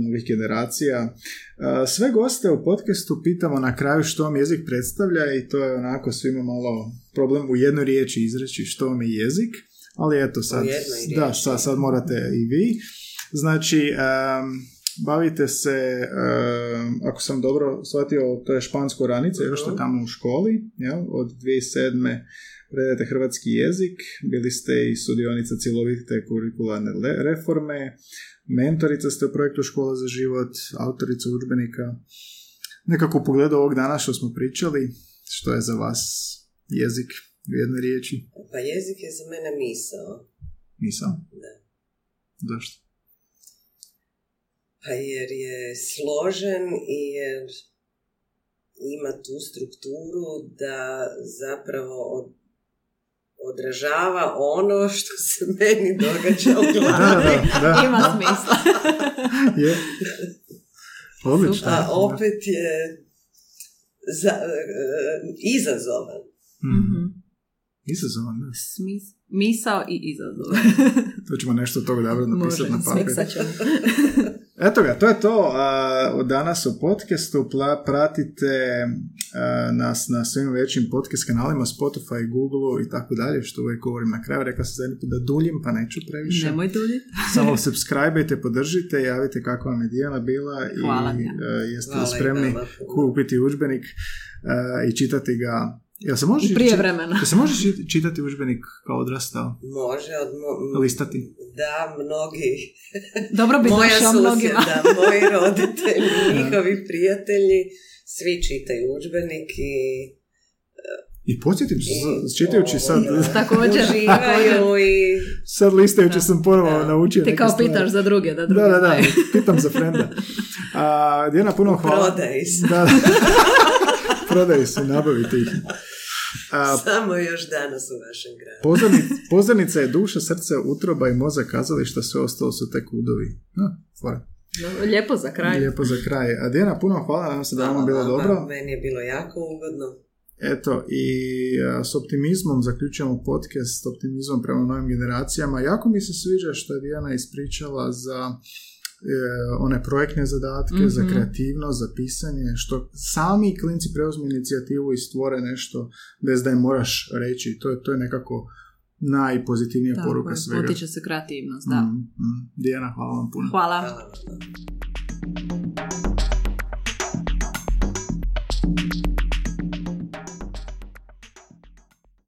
novih generacija. Uh, sve goste u podcastu pitamo na kraju što vam jezik predstavlja i to je onako svima malo problem u jednoj riječi izreći što vam je jezik, ali eto sad, da, sad, sad morate i vi. Znači, um, bavite se, um, ako sam dobro shvatio, to je špansko ranice, još ste Mhm. tamo u školi, jel? od 2007. predajete hrvatski jezik, bili ste i sudionica cjelovite kurikularne reforme, mentorica ste u projektu Škola za život, autorica udžbenika. Nekako u pogledu ovog dana što smo pričali, što je za vas jezik u jednoj riječi? Pa jezik je za mene misao. Nisam. Da. Zašto? Pa jer je složen i jer ima tu strukturu da zapravo od- odražava ono što se meni događa u Da, glavi. da, da. Ima smisla. Je. Odlično. A opet je za, e, izazovan. Mhm. Izazovan, da. Smis- misao i izazov. To ćemo nešto od toga dobro Može, napisati na papir. Eto ga, to je to od danas u podcastu. Pla- pratite a, nas na svim većim podcast kanalima, Spotify, Google i tako dalje, što uvijek govorim na kraju. Rekao sam zadnji put da duljim, pa neću previše. Nemoj duljiti. Samo subscribe-ite, podržite, javite kako vam je Dijana bila Hvala, i a, jeste Hvala spremni kupiti udžbenik a, i čitati ga. Jel se može, Prije čit- vremena. jel se može čit- čitati udžbenik kao odrastao? Može od mo- Listati? Da, mnogi. Dobro bi Moja došao mnogima. susjeda, moji roditelji, njihovi prijatelji, svi čitaju udžbenik i I podsjetim se, I- čitajući sad, Također. uživaju i sad listajući Da. sam ponovo Da. naučio Ti kao stvari. pitaš za druge, da drugi Da, da, da, pitam za frenda. A, Dijana, puno hvala. Da, da. Prodaju se, nabavite ih. A, Samo još danas u vašem gradu. pozorni- pozornica je duša, srce, utroba i mozak kazališta, sve ostalo su tek udovi. A, fora. No, Lijepo za kraj. Lijepo za kraj. A Dijana, puno hvala, nadam se da vam bilo vama, dobro. Meni je bilo jako ugodno. Eto, i a, s optimizmom zaključujemo podcast, s optimizmom prema novim generacijama. Jako mi se sviđa što je Dijana ispričala za one projektne zadatke, za Mhm. kreativnost, za pisanje, što sami klinci preuzmu inicijativu i stvore nešto bez da im moraš reći. To je, to je nekako najpozitivnija Tako poruka je, svega. potiče se kreativnost, da. Mm, mm. Dijana, hvala vam puno. Hvala. Hvala.